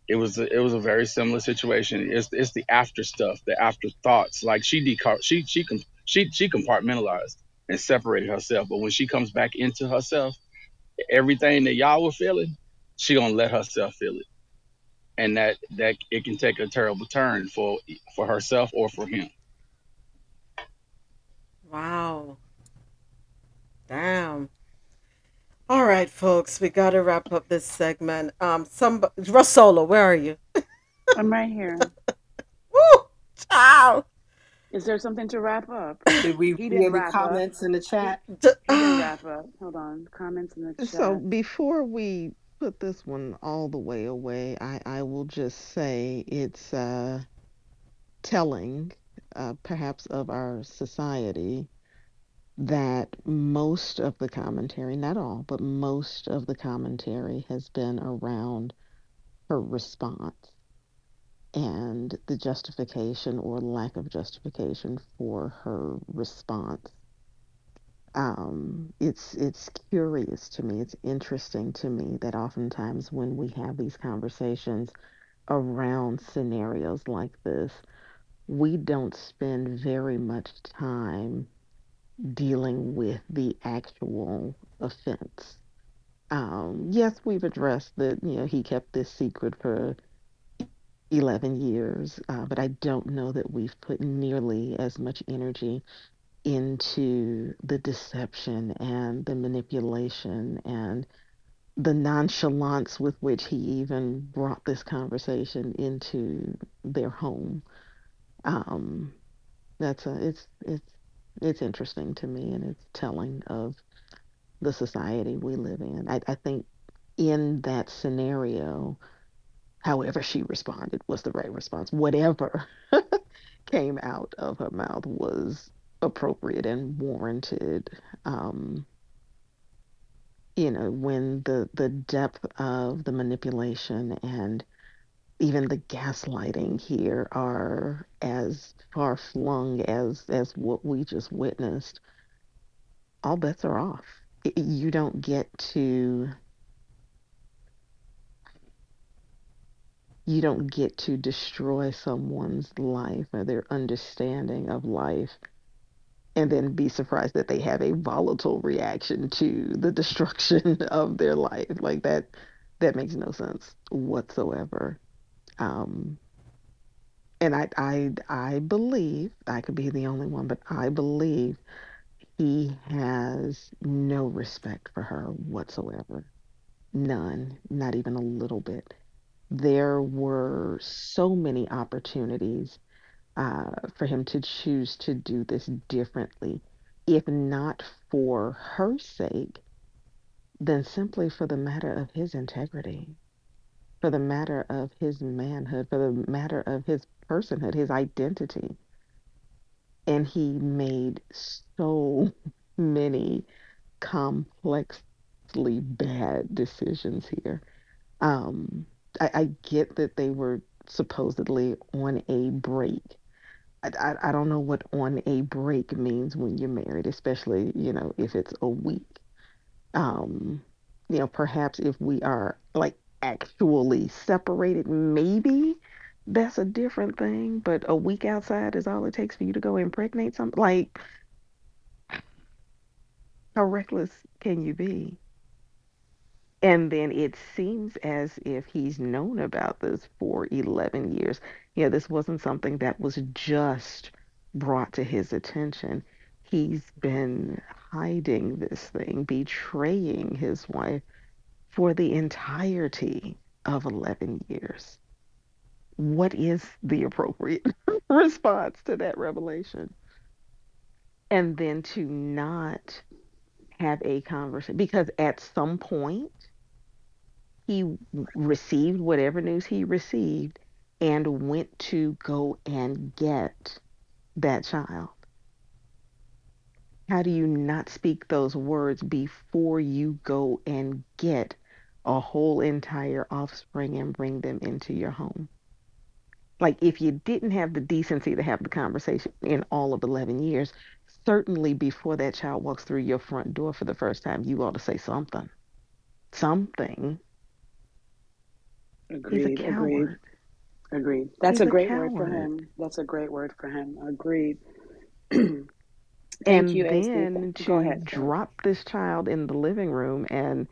it was a, it was a very similar situation. It's it's the after stuff, the after thoughts. Like she decar she she she she compartmentalized and separated herself, but when she comes back into herself, everything that y'all were feeling, she gonna let herself feel it, and that that it can take a terrible turn for for herself or for him. Wow. Damn. All right, folks, we got to wrap up this segment. Um, some Rosolo, where are you? I'm right here. <laughs> Woo! Ciao. Is there something to wrap up? Did we he any comments up. in the chat? He, he didn't <sighs> wrap up. Hold on, comments in the chat. So before we put this one all the way away, I I will just say it's uh, telling uh, perhaps of our society that most of the commentary, not all, but most of the commentary has been around her response and the justification or lack of justification for her response. Um, it's it's curious to me. It's interesting to me that oftentimes when we have these conversations around scenarios like this, we don't spend very much time dealing with the actual offense. Um, yes, we've addressed that, you know, he kept this secret for 11 years, uh, but I don't know that we've put nearly as much energy into the deception and the manipulation and the nonchalance with which he even brought this conversation into their home. Um, that's a it's it's it's interesting to me and it's telling of the society we live in. I, I think in that scenario, however she responded was the right response. Whatever <laughs> came out of her mouth was appropriate and warranted. Um, you know, when the the depth of the manipulation and even the gaslighting here are as far flung as as what we just witnessed, all bets are off. You don't get to you don't get to destroy someone's life or their understanding of life and then be surprised that they have a volatile reaction to the <laughs> destruction of their life. Like that that makes no sense whatsoever. Um, and I, I i believe i could be the only one but i believe he has no respect for her whatsoever. None not even a little bit there were so many opportunities uh, for him to choose to do this differently, if not for her sake, then simply for the matter of his integrity, for the matter of his manhood, for the matter of his personhood, his identity. And he made so <laughs> many complexly bad decisions here. Um, I, I get that they were supposedly on a break. I, I, I don't know what on a break means when you're married, especially, you know, if it's a week. Um, you know, perhaps if we are like actually separated, maybe that's a different thing. But a week outside is all it takes for you to go impregnate something. Like, how reckless can you be? And then it seems as if he's known about this for 11 years. Yeah, this wasn't something that was just brought to his attention. He's been hiding this thing, betraying his wife for the entirety of 11 years. What is the appropriate <laughs> response to that revelation? And then to not have a conversation, because at some point, he received whatever news he received and went to go and get that child. How do you not speak those words before you go and get a whole entire offspring and bring them into your home? Like, if you didn't have the decency to have the conversation in all of 11 years, certainly before that child walks through your front door for the first time, you ought to say something. Something Agreed. Agreed. Agreed. That's a, a great coward. word for him. That's a great word for him. Agreed. <clears throat> and you, then to ahead, drop this child in the living room and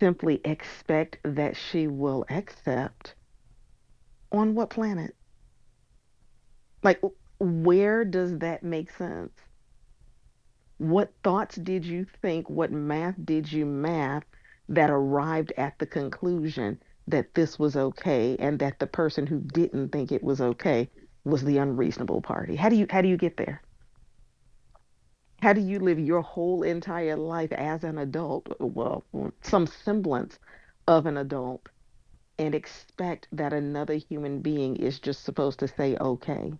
simply expect that she will accept on what planet? Like, where does that make sense? What thoughts did you think? What math did you math that arrived at the conclusion that this was okay and that the person who didn't think it was okay was the unreasonable party. How do you how do you get there? How do you live your whole entire life as an adult, well, some semblance of an adult and expect that another human being is just supposed to say okay?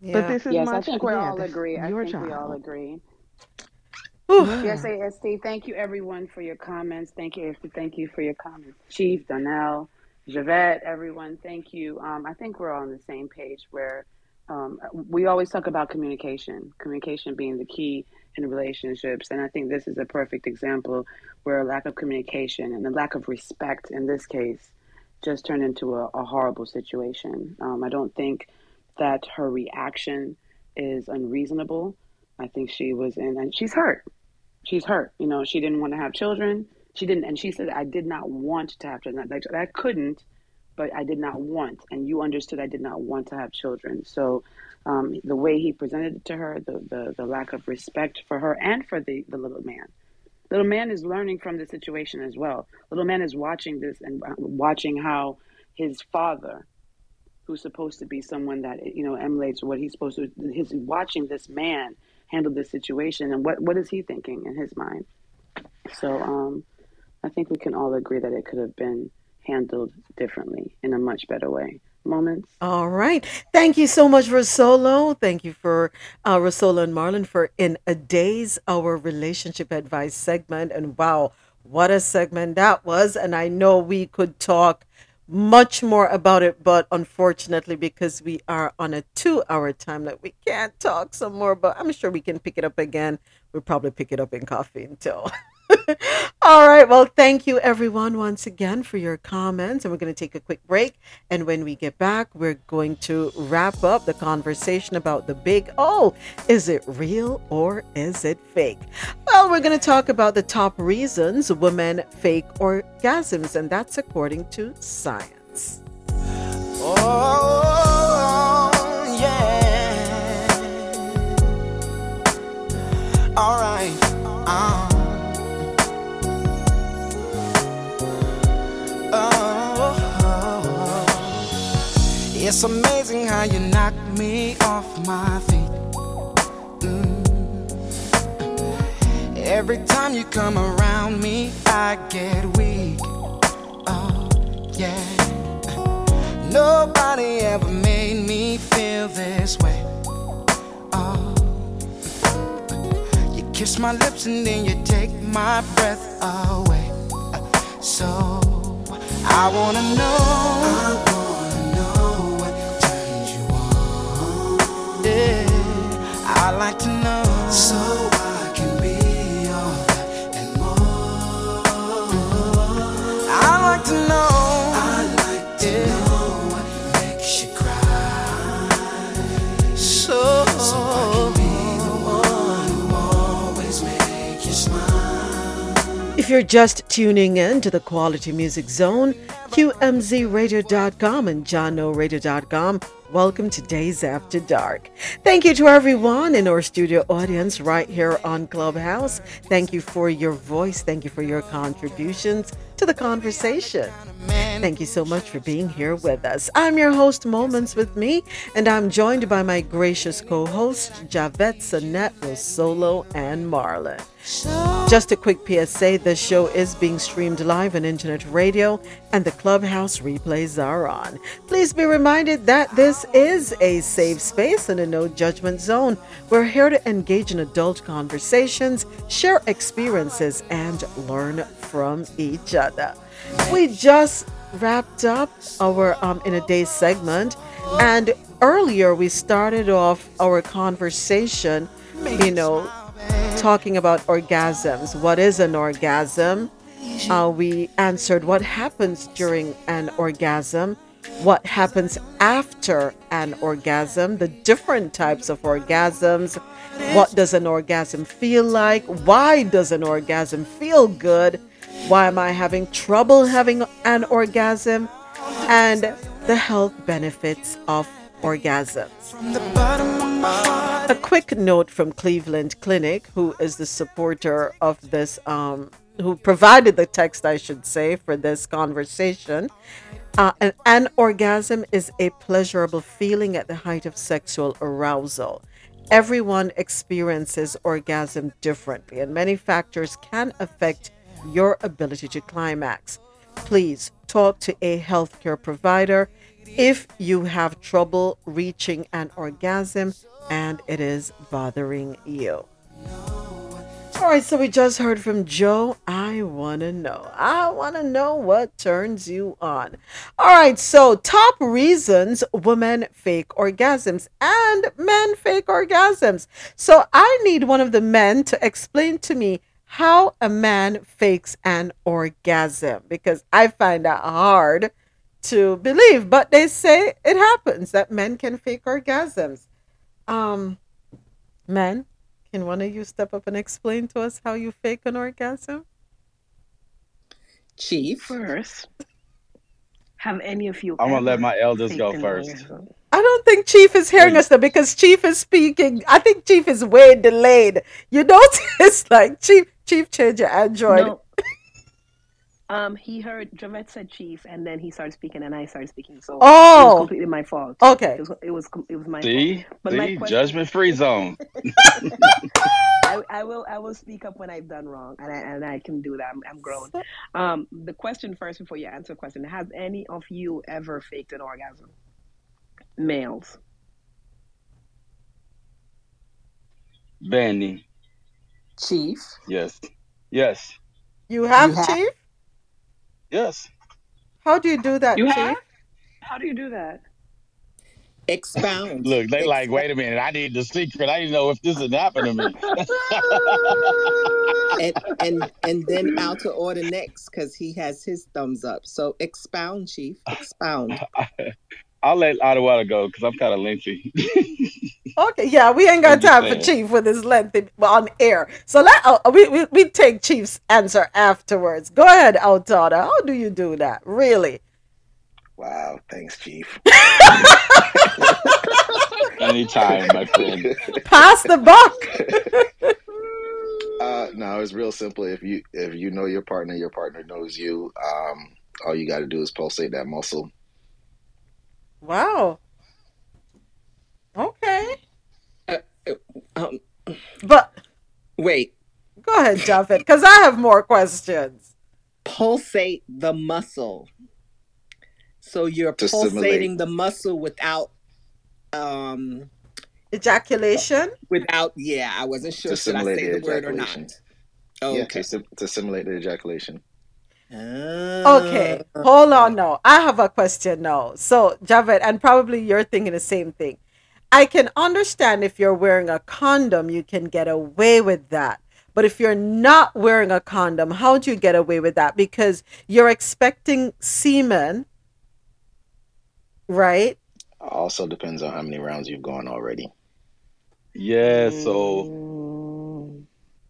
Yeah. But this is yes, much, I think we all agree. I think child. we all agree. Yes, AST. Thank you, everyone, for your comments. Thank you. Thank you for your comments. Chief, Donnell, Javette, everyone, thank you. Um, I think we're all on the same page where um, we always talk about communication, communication being the key in relationships. And I think this is a perfect example where a lack of communication and a lack of respect in this case just turned into a, a horrible situation. Um, I don't think that her reaction is unreasonable. I think she was in, and she's hurt. She's hurt. You know, she didn't want to have children. She didn't, and she said, "I did not want to have children. That, that couldn't, but I did not want." And you understood I did not want to have children. So, um, the way he presented it to her, the, the the lack of respect for her and for the the little man. Little man is learning from the situation as well. Little man is watching this and uh, watching how his father who's supposed to be someone that you know emulates what he's supposed to his watching this man handle this situation and what what is he thinking in his mind so um, i think we can all agree that it could have been handled differently in a much better way moments. All right. Thank you so much, Rosolo. Thank you for uh, Rosolo and Marlon for in a Dayz our relationship advice segment. And wow, what a segment that was! And I know we could talk much more about it, but unfortunately, because we are on a two-hour time that we can't talk some more. But I'm sure we can pick it up again. We'll probably pick it up in coffee until. All right. Well, thank you everyone once again for your comments. And we're going to take a quick break. And when we get back, we're going to wrap up the conversation about the big O. Is it real or is it fake? Well, we're going to talk about the top reasons women fake orgasms, and that's according to science. Oh, yeah. All right. Um. It's amazing how you knock me off my feet. Mm. Every time you come around me, I get weak. Oh, yeah. Nobody ever made me feel this way. Oh. You kiss my lips and then you take my breath away. So I wanna know. I like to know so I can be all and more. I like to know. I like to yeah. know what makes you cry. So, so I can be the one who always make you smile. If you're just tuning in to the Quality Music Zone, QMZRadio.com and JahknoRadio.com Welcome to Dayz After Dark. Thank you to everyone in our studio audience right here on Clubhouse. Thank you for your voice. Thank you for your contributions to the conversation. Thank you so much for being here with us. I'm your host, Moments with Me, and I'm joined by my gracious co hosts, Javette, Sonette, Rosolo, and Marlon. Just a quick PSA this show is being streamed live on internet radio, and the Clubhouse replays are on. Please be reminded that this is a safe space and a no judgment zone. We're here to engage in adult conversations, share experiences, and learn from each other. We just wrapped up our um, in a day segment, and earlier we started off our conversation, you know, talking about orgasms. What is an orgasm? Uh, we answered what happens during an orgasm, what happens after an orgasm, the different types of orgasms, what does an orgasm feel like, why does an orgasm feel good, why am I having trouble having an orgasm, and the health benefits of orgasms. A quick note from Cleveland Clinic, who is the supporter of this, um, who provided the text, I should say, for this conversation. Uh, an, an orgasm is a pleasurable feeling at the height of sexual arousal. Everyone experiences orgasm differently, and many factors can affect your ability to climax. Please talk to a healthcare provider if you have trouble reaching an orgasm and it is bothering you. All right, so we just heard from Joe. I want to know. I want to know what turns you on. All right, so top reasons women fake orgasms and men fake orgasms. So I need one of the men to explain to me how a man fakes an orgasm because I find that hard to believe, but they say it happens that men can fake orgasms. Um, men, can one of you step up and explain to us how you fake an orgasm? Chief. First, have any of you? I'm gonna let my elders go first. I don't think Chief is hearing us though because Chief is speaking. I think Chief is way delayed. You notice, <laughs> like Chief, Chief, change your Android. No. Um, he heard Javette said chief, and then he started speaking, and I started speaking. So oh, it was completely my fault. Okay, it was it was, it was my see, fault. But see, question, judgment free zone. <laughs> <laughs> I, I, will I will speak up when I've done wrong, and I and I can do that. I'm, I'm grown. Um, the question first before you answer the question: Has any of you ever faked an orgasm? Males. Benny. Chief. Yes. Yes. You have, You have- Chief? Yes. How do you do that, You Chief? have? How do you do that? Expound. Look, they like, wait a minute, I need the secret. I didn't know if this had happened to me. <laughs> and and and then out to order next because he has his thumbs up. So expound, Chief. Expound. <laughs> I'll let Ottawa go because I'm kind of lengthy. <laughs> Okay, yeah, we ain't got time for. Chief with his lengthy on air. So let uh, we, we we take Chief's answer afterwards. Go ahead, Altada. How do you do that? Really? Wow, thanks, Chief. <laughs> Anytime, my friend. Pass the buck. Uh, no, it's real simple. If you if you know your partner, your partner knows you. Um, all you got to do is pulsate that muscle. Wow. Okay. Um, But wait. go ahead, Javette, because I have more questions. Pulsate the muscle. So you're To stimulate. pulsating the muscle without um Ejaculation. without yeah, I wasn't sure To should I simulate say the the word or not. Oh, Yeah, okay. to, sim- to simulate the ejaculation. Okay, hold on now. I have a question now. So, Javette, and probably you're thinking the same thing. I can understand if you're wearing a condom, you can get away with that. But if you're not wearing a condom, how do you get away with that? Because you're expecting semen, right? Also depends on how many rounds you've gone already. Yeah, so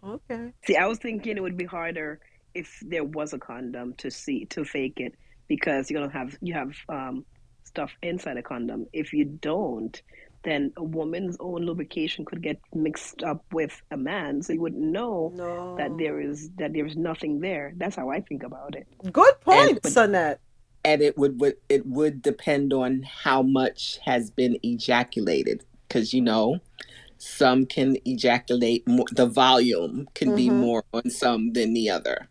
Okay. See, I was thinking it would be harder if there was a condom to see to fake it because you're gonna have you have um, stuff inside a condom. If you don't, then a woman's own lubrication could get mixed up with a man's, so you wouldn't know that there is that there is nothing there. That's how I think about it. Good point, And- Sonette. and it would, would it would depend on how much has been ejaculated because you know some can ejaculate more the volume can be Mhm. more on some than the other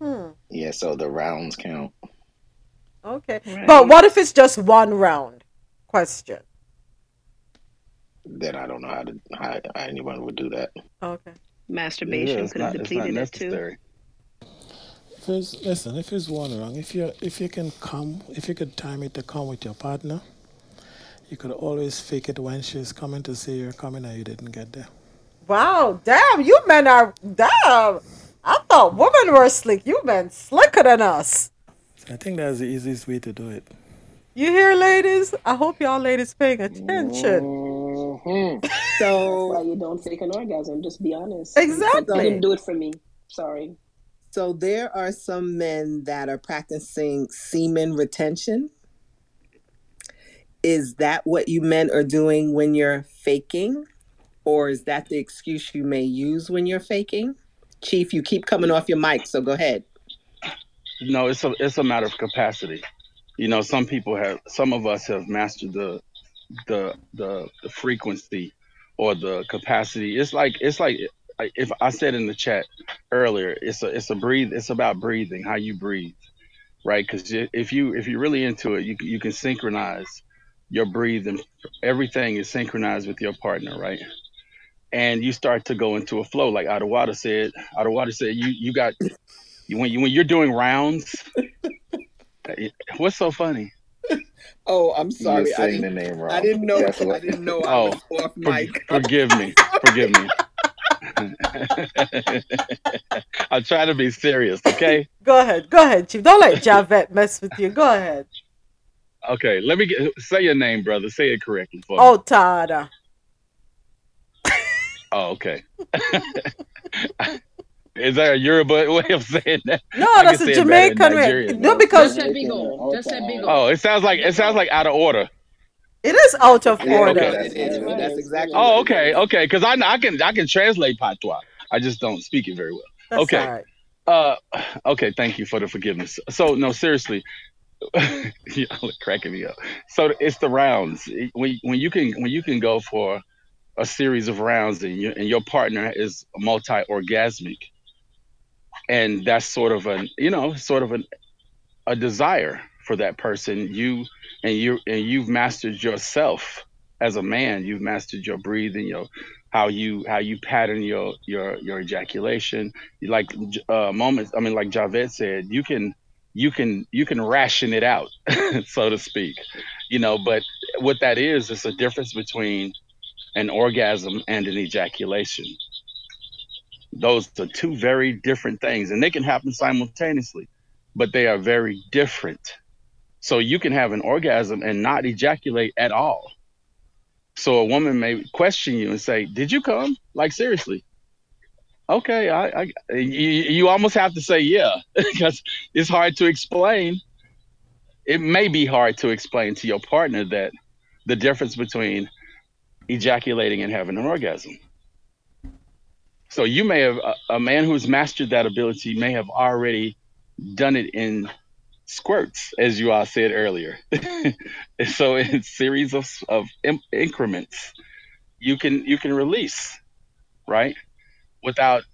Hmm. Yeah, so the rounds count. Okay. Right. But what if it's just one round? Question. Then I don't know how to how, how anyone would do that. Okay. Masturbation Yeah, could have not- it's not depleted it too. If it's, listen, if it's one wrong, if you if you can come, if you could time it to come with your partner, you could always fake it when she's coming to see you're coming and you didn't get there. Wow, damn, you men are damn. I thought women were slick. You men slicker than us. I think that's the easiest way to do it. You hear, ladies? I hope y'all ladies paying attention. Mhm. Mm-hmm. That's so why you don't fake an orgasm. Just be honest. Exactly. Didn't do it for me. Sorry. so there are some men that are practicing semen retention is that what you men are doing when you're faking or is that the excuse you may use when you're faking chief you keep coming off your mic so go ahead No, it's a it's a matter of capacity. You know, some people have some of us have mastered the the the, the frequency or the capacity. It's like it's like if I said in the chat earlier, it's a it's a breathe. It's about breathing, how you breathe, right? Because if you if you're really into it, you you can synchronize your breathing. Everything is synchronized with your partner, right? And you start to go into a flow, like Adewada said. Adewada said, "You you got you when you when you're doing rounds." <laughs> What's so funny? <laughs> oh i'm You're sorry I saying the didn't, name wrong. I didn't know That's i didn't know <laughs> i Oh, was off For- mic forgive me, <laughs> forgive me. I'm trying to be serious, okay? Go ahead, go ahead, Chief. Don't let Javette mess with you. Go ahead. Okay, let me get say your name, brother. Say it correctly for me. Oh, Tada. Oh, okay. Is that a Yoruba <laughs> way of saying that? No, I that's a it better Jamaican way. No, because Just say big O. Just say big O. Oh, it sounds like it sounds like out of order. it is out of Yeah, order. okay. it is. That's exactly Oh, okay, okay. Because I I can I can translate patois. I just don't speak it very well. That's Okay. all right. Uh, okay. Thank you for the forgiveness. So no, seriously, <laughs> y'all are cracking me up. So it's the rounds when when you can when you can go for a series of rounds and you and your partner is multi-orgasmic, and that's sort of an you know sort of an a desire for that person. You and you and you've mastered yourself as a man. You've mastered your breathing, your how you how you pattern your your your ejaculation. Like uh, moments. I mean, like Javette said, you can you can you can ration it out, <laughs> so to speak. You know, but what that is is a difference between an orgasm and an ejaculation. Those are two very different things, and they can happen simultaneously, but they are very different. So you can have an orgasm and not ejaculate at all. So a woman may question you and say, "Did you come? Like seriously?" Okay, I, I you, you almost have to say yeah <laughs> because it's hard to explain. It may be hard to explain to your partner that the difference between ejaculating and having an orgasm. So you may have a, a man who's mastered that ability may have already done it in squirts, as you all said earlier. <laughs> so in series of, of increments, you can you can release, right, without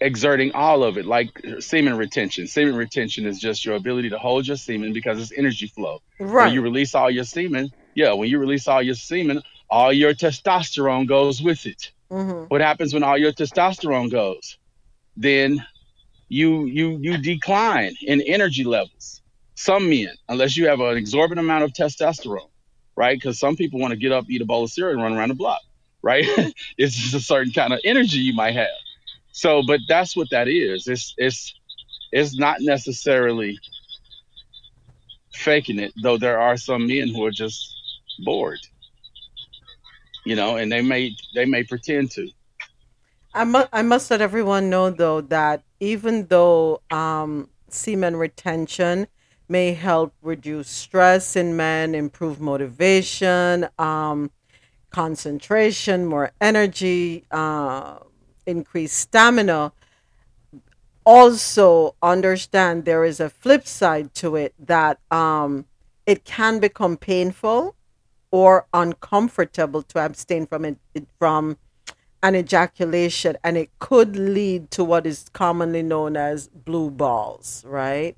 exerting all of it, like semen retention. Semen retention is just your ability to hold your semen because it's energy flow. Right. When you release all your semen, yeah, when you release all your semen, all your testosterone goes with it. Mm-hmm. What happens when all your testosterone goes? Then you you you decline in energy levels. Some men, unless you have an exorbitant amount of testosterone, right? Because some people want to get up, eat a bowl of cereal, and run around the block, right? <laughs> it's just a certain kind of energy you might have. So, but that's what that is. It's it's it's not necessarily faking it, though. There are some men who are just bored you know, and they may they may pretend to. I must I must let everyone know though that even though um, semen retention may help reduce stress in men, improve motivation, um, concentration, more energy, uh, increase stamina. Also, understand there is a flip side to it that um, it can become painful or uncomfortable to abstain from it, from an ejaculation. And it could lead to what is commonly known as blue balls right?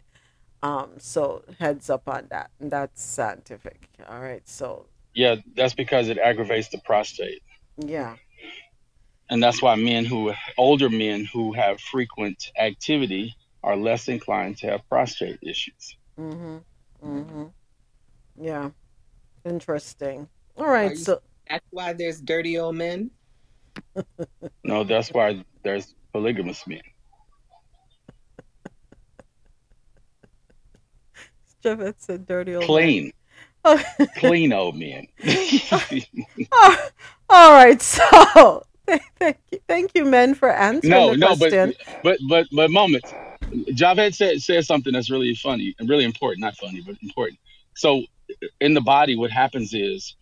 Um so heads up on that. And that's scientific. All right so. Yeah that's because it aggravates the prostate. Yeah. And that's why men who older men who have frequent activity are less inclined to have prostate issues. Mm-hmm. Mm-hmm. Yeah Interesting. All right. So that's why there's dirty old men. <laughs> no, that's why there's polygamous men. <laughs> Javette said dirty old clean. <laughs> Men. clean old men. oh, all right. So thank you, thank you, men, for answering no, the no, question. but but but but moments. Javette said said something that's really funny and really important. Not funny, but important. So in the body, what happens is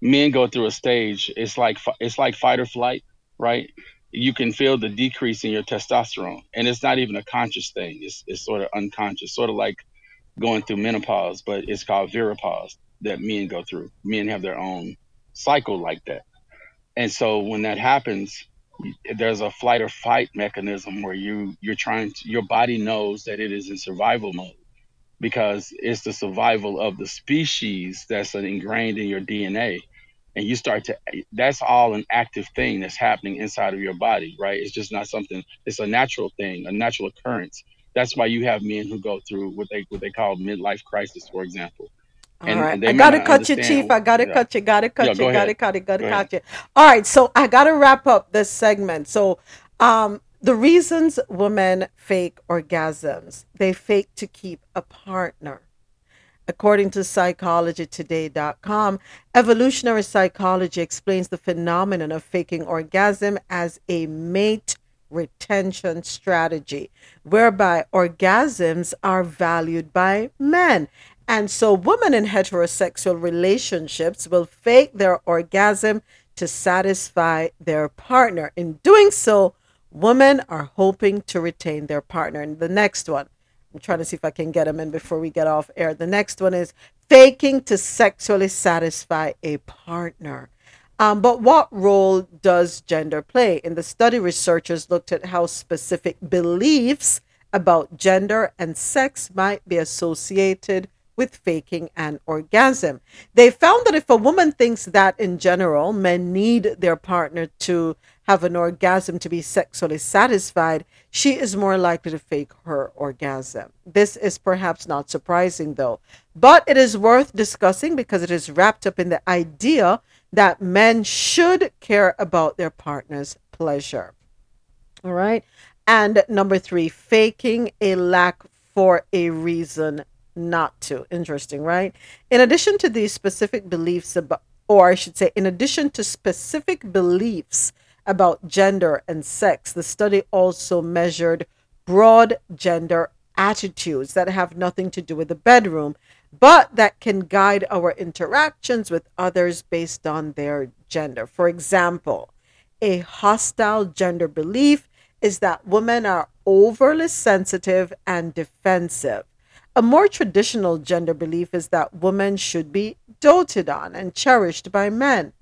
men go through a stage. It's like it's like fight or flight, right? You can feel the decrease in your testosterone, and it's not even a conscious thing. It's it's sort of unconscious, sort of like going through menopause, but it's called viropause that men go through. Men have their own cycle like that, and so when that happens, there's a flight or fight mechanism where you you're trying to, your body knows that it is in survival mode because it's the survival of the species that's ingrained in your DNA. And you start to, that's all an active thing that's happening inside of your body, right? It's just not something, it's a natural thing, a natural occurrence. That's why you have men who go through what they what they call midlife crisis, for example. All and, right. and I gotta cut you, Chief. I gotta yeah. cut you. Gotta cut yeah, you. Gotta cut it. Gotta go cut you. All right. So I gotta wrap up this segment. So, um, the reasons women fake orgasms, they fake to keep a partner. According to psychologytoday.com, evolutionary psychology explains the phenomenon of faking orgasm as a mate retention strategy, whereby orgasms are valued by men. And so, women in heterosexual relationships will fake their orgasm to satisfy their partner. In doing so, Women are hoping to retain their partner. And the next one, I'm trying to see if I can get them in before we get off air. The next one is faking to sexually satisfy a partner. Um, but what role does gender play? In the study, researchers looked at how specific beliefs about gender and sex might be associated with faking an orgasm. They found that if a woman thinks that in general men need their partner to have an orgasm to be sexually satisfied, she is more likely to fake her orgasm. This is perhaps not surprising though, but it is worth discussing because it is wrapped up in the idea that men should care about their partner's pleasure. All right. And number three, faking a lack for a reason not to. Interesting, right? In addition to these specific beliefs about, or I should say, in addition to specific beliefs about gender and sex, the study also measured broad gender attitudes that have nothing to do with the bedroom, but that can guide our interactions with others based on their gender. For example, a hostile gender belief is that women are overly sensitive and defensive. A more traditional gender belief is that women should be doted on and cherished by men.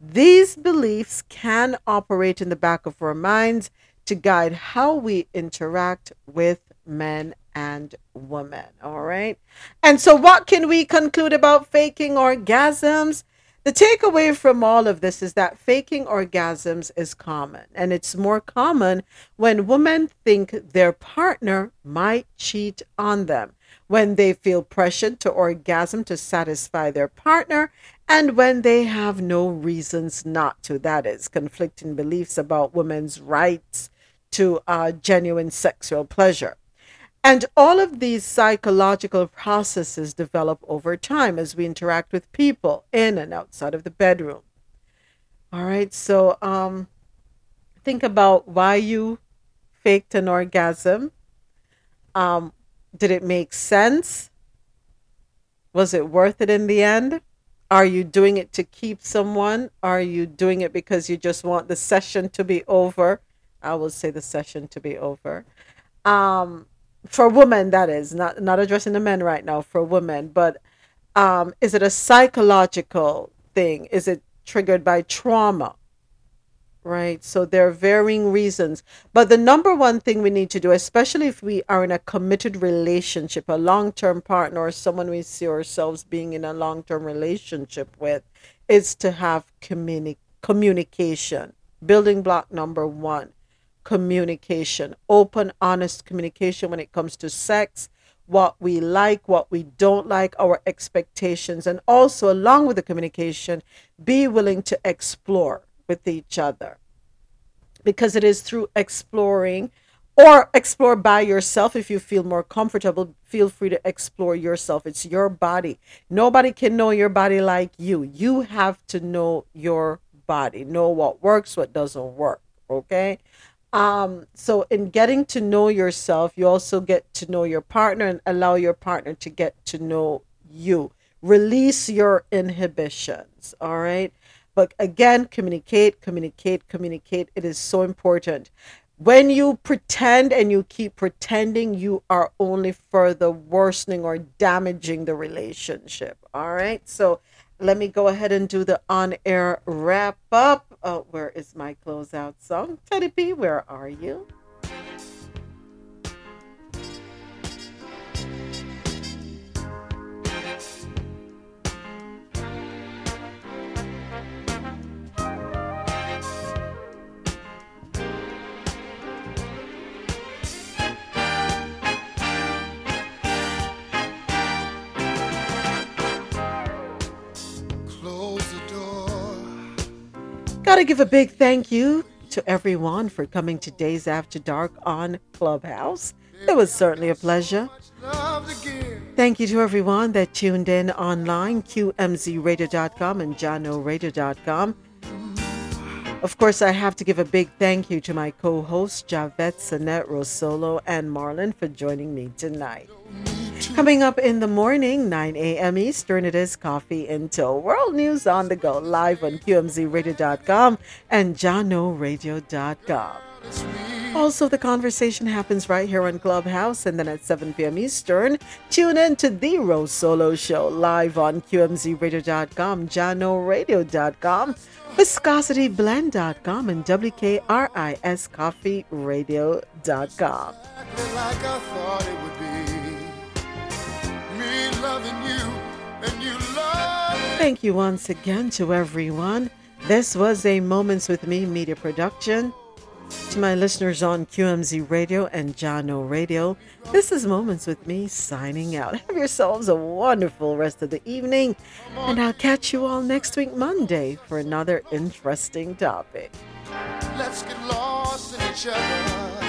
These beliefs can operate in the back of our minds to guide how we interact with men and women. All right. And so, what can we conclude about faking orgasms? The takeaway from all of this is that faking orgasms is common, and it's more common when women think their partner might cheat on them when they feel pressured to orgasm to satisfy their partner, and when they have no reasons not to. That is, conflicting beliefs about women's rights to uh, genuine sexual pleasure. And all of these psychological processes develop over time as we interact with people in and outside of the bedroom. All right, so um, think about why you faked an orgasm. Um, did it make sense? Was it worth it in the end? Are you doing it to keep someone? Are you doing it because you just want the session to be over? I will say the session to be over. Um, for women, that is not not addressing the men right now. For women, but um, is it a psychological thing? Is it triggered by trauma? Right? So there are varying reasons. But the number one thing we need to do, especially if we are in a committed relationship, a long term partner, or someone we see ourselves being in a long term relationship with, is to have communi- communication. Building block number one communication, open, honest communication when it comes to sex. What we like, what we don't like, our expectations, and also along with the communication, be willing to explore with each other. Because it is through exploring or explore by yourself. If you feel more comfortable feel free to explore yourself. It's your body. Nobody can know your body like you. You have to know your body. Know what works what doesn't work okay? Um so in getting to know yourself you also get to know your partner and allow your partner to get to know you. Release your inhibitions all right but again, communicate, communicate, communicate. It is so important. When you pretend and you keep pretending, you are only further worsening or damaging the relationship. All right. So let me go ahead and do the on air wrap up. Uh, where is my closeout song? Teddy P, where are you? Got to give a big thank you to everyone for coming to Dayz After Dark on Clubhouse. It was certainly a pleasure. Thank you to everyone that tuned in online, QMZRadio.com and JahknoRadio.com. Of course, I have to give a big thank you to my co hosts, Javette, Sonette, Rosolo, and Marlon for joining me tonight. Coming up in the morning, 9 a.m. Eastern, it is Coffee Until World News on the Go, live on QMZRadio.com and JahknoRadio.com. Also, the conversation happens right here on Clubhouse, and then at 7 p.m. Eastern, tune in to The Rosolo Show live on QMZRadio.com, JahknoRadio.com, ViscosityBlend.com, and WKRISCoffeeradio.com. Thank you once again to everyone. This was a Moments with Me media production. To my listeners on QMZ Radio and Jahkno Radio, this is Moments with Me signing out. Have yourselves a wonderful rest of the evening, and I'll catch you all next week, Monday, for another interesting topic. Let's get lost in each other.